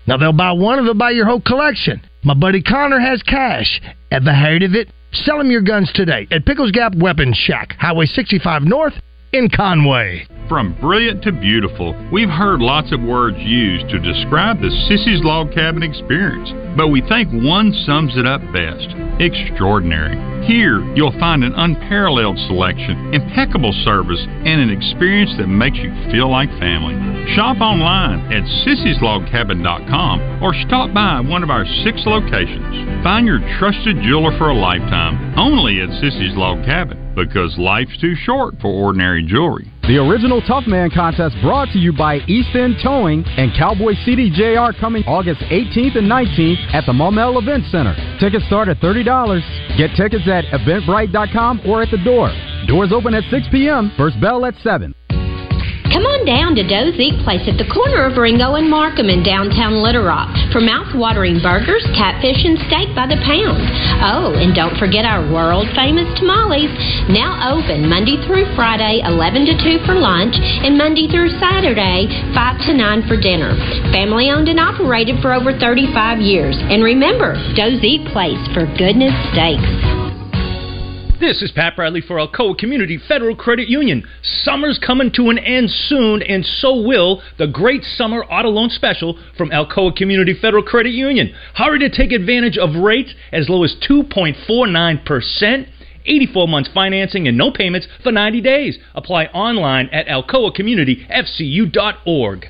Now they'll buy one or they'll buy your whole collection. My buddy Connor has cash. Ever heard of it? Sell him your guns today at Pickles Gap Weapons Shack, Highway 65 North in Conway. From brilliant to beautiful, we've heard lots of words used to describe the Sissy's Log Cabin experience, but we think one sums it up best extraordinary. Here, you'll find an unparalleled selection, impeccable service, and an experience that makes you feel like family. Shop online at sissyslogcabin.com or stop by one of our six locations. Find your trusted jeweler for a lifetime only at Sissy's Log Cabin because life's too short for ordinary jewelry. The original Tough Man contest brought to you by East End Towing and Cowboy CDJR coming August 18th and 19th at the Maumelle Event Center. Tickets start at $30. Get tickets at eventbrite.com or at the door. Doors open at 6 p.m. First bell at 7. Come on down to Doe's Eat Place at the corner of Ringo and Markham in downtown Little Rock for mouth-watering burgers, catfish, and steak by the pound. Oh, and don't forget our world-famous tamales, now open Monday through Friday, 11 to 2 for lunch, and Monday through Saturday, 5 to 9 for dinner. Family-owned and operated for over 35 years. And remember, Doe's Eat Place for goodness steaks. This is Pat Bradley for Alcoa Community Federal Credit Union. Summer's coming to an end soon, and so will the great summer auto loan special from Alcoa Community Federal Credit Union. Hurry to take advantage of rates as low as 2.49%. 84 months financing and no payments for 90 days. Apply online at alcoacommunityfcu.org.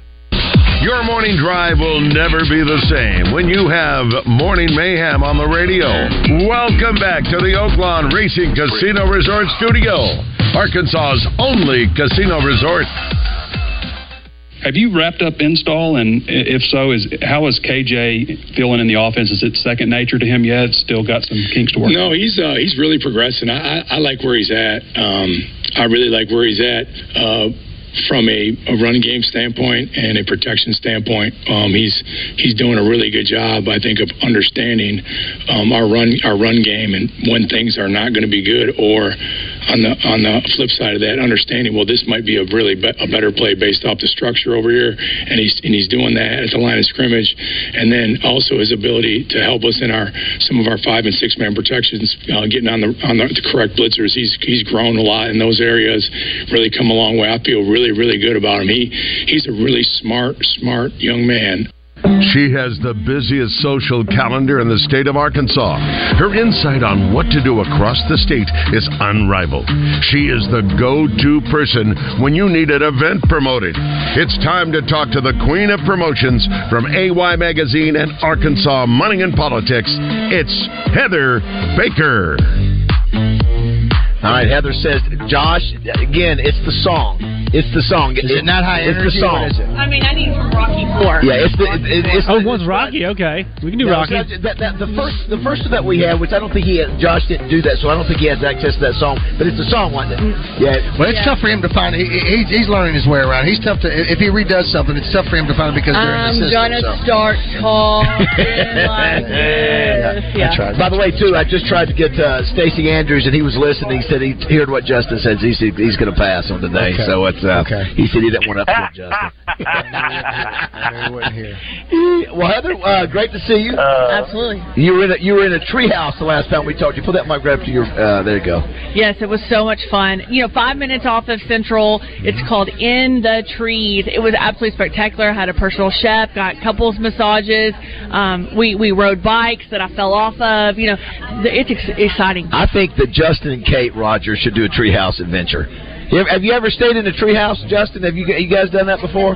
Your morning drive will never be the same when you have Morning Mayhem on the radio. Welcome back to the Oaklawn Racing Casino Resort Studio, Arkansas's only casino resort. Have you wrapped up install? And if so, is how is KJ feeling in the offense? Is it second nature to him yet? Still got some kinks to work. No, he's uh, he's really progressing. I, I, I like where he's at. Um, I really like where he's at. Uh, from a, a run game standpoint and a protection standpoint, um, he's he's doing a really good job. I think of understanding um, our run our run game and when things are not going to be good, or on the on the flip side of that, understanding well this might be a really be- a better play based off the structure over here, and he's and he's doing that at the line of scrimmage, and then also his ability to help us in our some of our five and six man protections, uh, getting on the on the, the correct blitzers. He's he's grown a lot in those areas, really come a long way. I feel really really good about him. He he's a really smart smart young man. She has the busiest social calendar in the state of Arkansas. Her insight on what to do across the state is unrivaled. She is the go to person when you need an event promoted. It's time to talk to the queen of promotions from AY Magazine and Arkansas Money and Politics. It's Heather Baker. All right, Heather says, Josh, again, it's the song. It's the song. Is it not high it's energy? the song. What is it? I mean, I need from Rocky Four. Yeah, it's the it, it's Oh, the, one's Rocky. Okay, we can do No, Rocky. so that, that, the first, the first that we had, which I don't think he, had, Josh didn't do that, so I don't think he has access to that song. But it's a song, wasn't it? Yeah. Well, it's tough for him to find. He, he, he's learning his way around. He's tough to. If he redoes something, it's tough for him to find because they're in I'm the system. gonna so. start talking like this. Yeah. By the way, too, I just tried to get uh, Stacy Andrews, and he was listening. He said he heard what Justin said. He said he's going to pass on today. Okay. So it's uh, Okay. he said he didn't want to upset Justin. He wasn't here. well, Heather, uh, great to see you. Absolutely. You were in a, you were in a treehouse the last time we talked. You put that mic right up to your. Uh, there you go. Yes, it was so much fun. You know, five minutes off of Central. It's called In the Trees. It was absolutely spectacular. Had a personal chef, got couples massages. Um, we we rode bikes that I fell off of. You know, it's ex- exciting. I think that Justin and Kate Rogers should do a treehouse adventure. Have you ever stayed in a treehouse, Justin? Have you you guys done that before?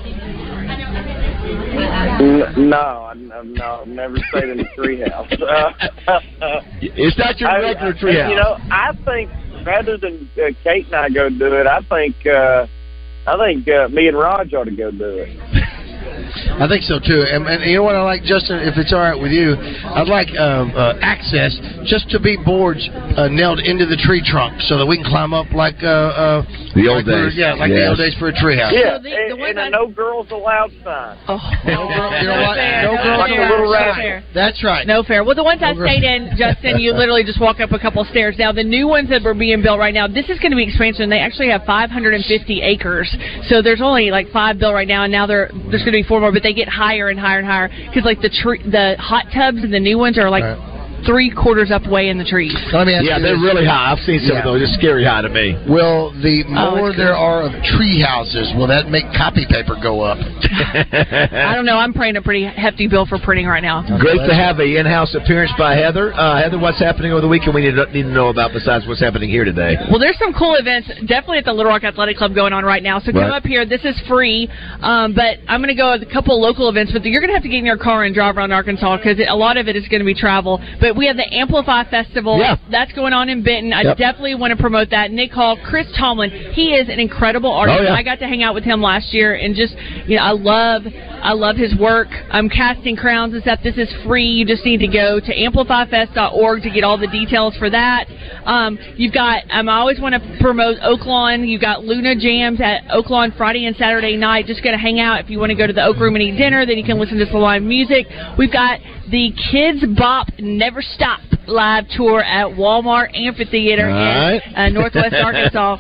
No, no, I've never stayed in a treehouse. It's not your regular treehouse. You know, I think rather than uh, Kate and I go do it, I think uh, I think uh, me and Raj ought to go do it. I think so too. And, and you know what I like, Justin? If it's all right with you, I'd like um, uh, access just to be boards uh, nailed into the tree trunk so that we can climb up like uh, uh, The old like we're- days. Yeah, like the old days for a treehouse. Yeah, and, and a no girls allowed sign. Oh, no, girl, you know what? fair, No no girls like a little no rabbit. That's right. No fair. Well, the ones I girl- stayed in, Justin, you literally just walk up a couple of stairs. Now, the new ones that were being built right now, this is going to be expansion. They actually have 550 acres, so there's only like five built right now, and now there there's going to be four more, but they get higher and higher and higher because like the tree, the hot tubs and the new ones are like. Three quarters up way in the trees. Let me ask yeah, you they're this. really high. I've seen some Yeah. of those. It's scary high to me. Will the Oh, more it's there are of tree houses, will that make copy paper go up? I don't know. I'm paying a pretty hefty bill for printing right now. Great to have a in-house appearance by Heather. Uh, Heather, what's happening over the weekend? We need to, need to know about besides what's happening here today. Well, there's some cool events definitely at the Little Rock Athletic Club going on right now. So come Right. up here. This is free, um, but I'm going to go with a couple local events. But you're going to have to get in your car and drive around Arkansas because a lot of it is going to be travel. But we have the Amplify Festival. Yeah. That's going on in Benton. I Yep. definitely want to promote that. Nick Hall, Chris Tomlin. He is an incredible artist. Oh, yeah. I got to hang out with him last year and just you know I love I love his work. I'm casting crowns and stuff. This is free. You just need to go to amplifyfest.org to get all the details for that. Um, you've got um, I always want to promote Oaklawn. You've got Luna Jams at Oaklawn Friday and Saturday night. Just going to hang out. If you want to go to the Oak Room and eat dinner, then you can listen to some live music. We've got the Kidz Bop Never Stop live tour at Walmart Amphitheater Right. in uh, Northwest Arkansas.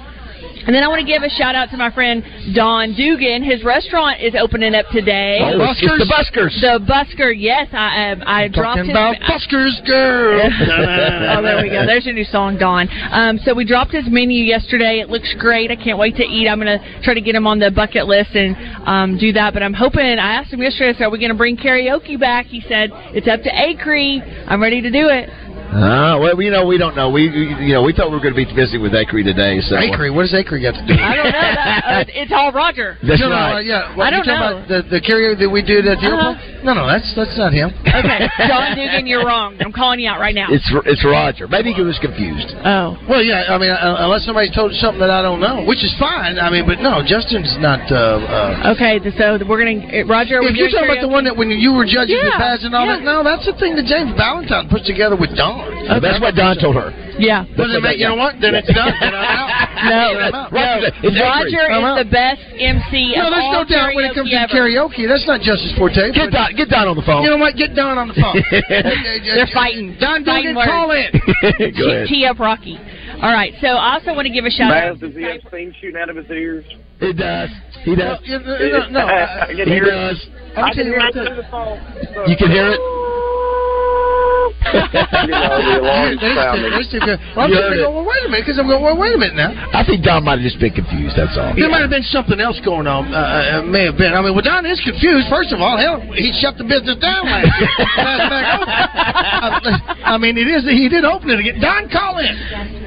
And then I want to give a shout out to my friend Don Dugan. His restaurant is opening up today. Oh, it's the Buskers. The Busker, yes. I um, I dropped Talking his. about Buskers, girl. oh, there we go. There's your new song, Don. Um, so we dropped his menu yesterday. It looks great. I can't wait to eat. I'm going to try to get him on the bucket list and um, do that. But I'm hoping. I asked him yesterday, I said, "Are we going to bring karaoke back?" He said, "It's up to Acri. I'm ready to do it." Ah, well, you know, we don't know. We, we- you know, we thought we were going to be busy with Acri today. So Acri, what does Acri got to do? I don't know. That, uh, it's all Roger. That's no, no, right. uh, yeah. I don't you know. About the, the karaoke that we did at the Uh-huh. airport? No, no, that's that's not him. Okay, John Dugan, you're wrong. I'm calling you out right now. It's it's Roger. Maybe he was confused. Oh. Well, yeah. I mean, uh, unless somebody told us something that I don't know, which is fine. I mean, but no, Justin's not. Uh, uh, Okay, so we're gonna uh, Roger. if you're doing talking about the one that when you were judging the Yeah, pads and all yeah. that, no, that's the thing that James Valentine puts together with Don. Uh, That's what Don told her. Yeah. Well, then, mate, you know what? Then it's done. Then I'm out. No, Then no. It's Roger is the best MC. No, of there's no doubt when it comes to karaoke. That's not Justice Forte. Get Don, get Don on the phone. You know what? Get Don on the phone. They're fighting. Don Fighting Dugan, words. call in. Go ahead. Tee up Rocky. All right, so I also want to give a shout Baz, out. does he have steam shooting out of his ears? It does. He does. No, no, no, I can He hear does. it. I can hear it the phone. You can hear it. You know, the alarm They- they- sounding. they still go- Well, I'm You sitting heard there it. going, well, wait a minute, because I'm going, well, wait a minute now. I think Don might have just been confused. That's all. There might have been something else going on. Uh, uh, may have been. I mean, well, Don is confused. First of all, hell, he shut the business down last year. Last back open. I, I mean, it is. He did open it again. Don, call in.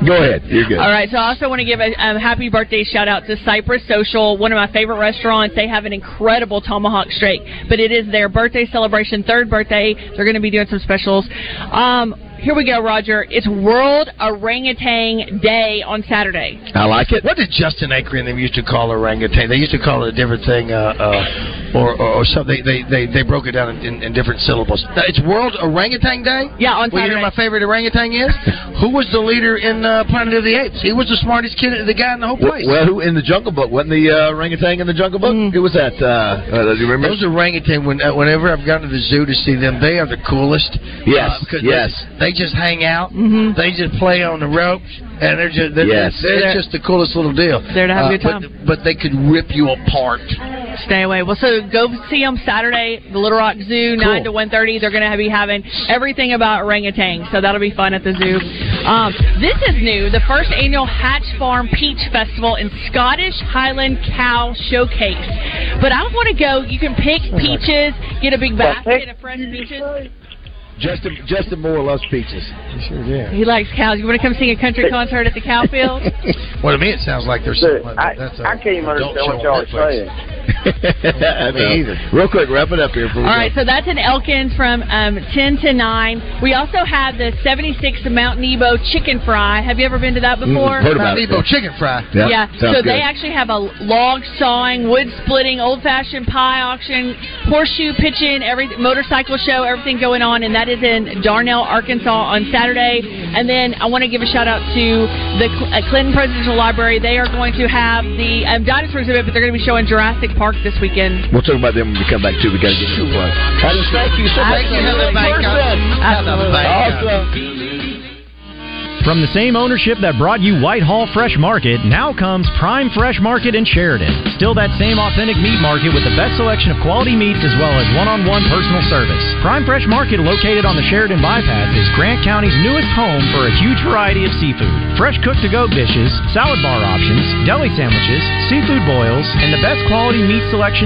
Go ahead. You're good. All right, so I also want to give a um, happy birthday shout out to Cypress Social, one of my favorite restaurants. They have an incredible tomahawk steak, but it is their birthday celebration, third birthday. They're going to be doing some specials. Um, here we go, Roger. It's World Orangutan Day on Saturday. I like it. What did Justin Acri and them used to call orangutan? They used to call it a different thing, uh, uh, or, or, or something. They, they they broke it down in, in, in different syllables. Now, It's World Orangutan Day. Yeah, on Well, you know my favorite orangutan is? Who was the leader in uh, Planet of the Apes? He was the smartest kid, the guy in the whole place. well, who in the Jungle Book? Wasn't the uh, orangutan in the Jungle Book? Who was that? Uh, uh, do you remember? Those orangutan, when, uh, whenever I've gone to the zoo to see them, they are the coolest. Yes, Uh, 'cause yes. They, they just hang out. They just play on the ropes, and they're just they're, Yes. they're, They're- just the coolest little deal. There to have a Uh, good time. But, but they could rip you apart. Stay away. Well, so go see them Saturday, the Little Rock Zoo, nine to one thirty. They're going to be having everything about orangutans, so that'll be fun at the zoo. Um, this is new: the first annual Hatch Farm Peach Festival and Scottish Highland Cow Showcase. But I want to go. You can pick peaches, get a big basket of fresh peaches. Justin Justin Moore loves peaches. Sure, yeah. He likes cows. You want to come sing a country concert at the cow field? Well, to me, it sounds like there's Dude, something. I, that's a I can't even adult understand what y'all are saying. I Me know. either. Real quick, wrap it up here. All right, we All go. right, so that's in Elkins from um, 10 to 9. We also have the 76 Mount Nebo chicken fry. Have you ever been to that before? Mm, heard about Mount it. Nebo chicken fry. Yeah, Yeah, sounds so good. they actually have a log sawing, wood splitting, old fashioned pie auction, horseshoe pitching, every motorcycle show, everything going on, and that is in Dardanelle, Arkansas on Saturday. And then I want to give a shout out to the uh, Clinton Presidential Library. They are going to have the um, dinosaur exhibit, but they're going to be showing Jurassic Park this weekend. We'll talk about them when we come back too. We got to get to the plug. Thank you so much. Thank you, Baker. Person. Awesome. From the same ownership that brought you Whitehall Fresh Market, now comes Prime Fresh Market in Sheridan. Still that same authentic meat market with the best selection of quality meats as well as one-on-one personal service. Prime Fresh Market, located on the Sheridan Bypass, is Grant County's newest home for a huge variety of seafood. Fresh cooked to-go dishes, salad bar options, deli sandwiches, seafood boils, and the best quality meat selection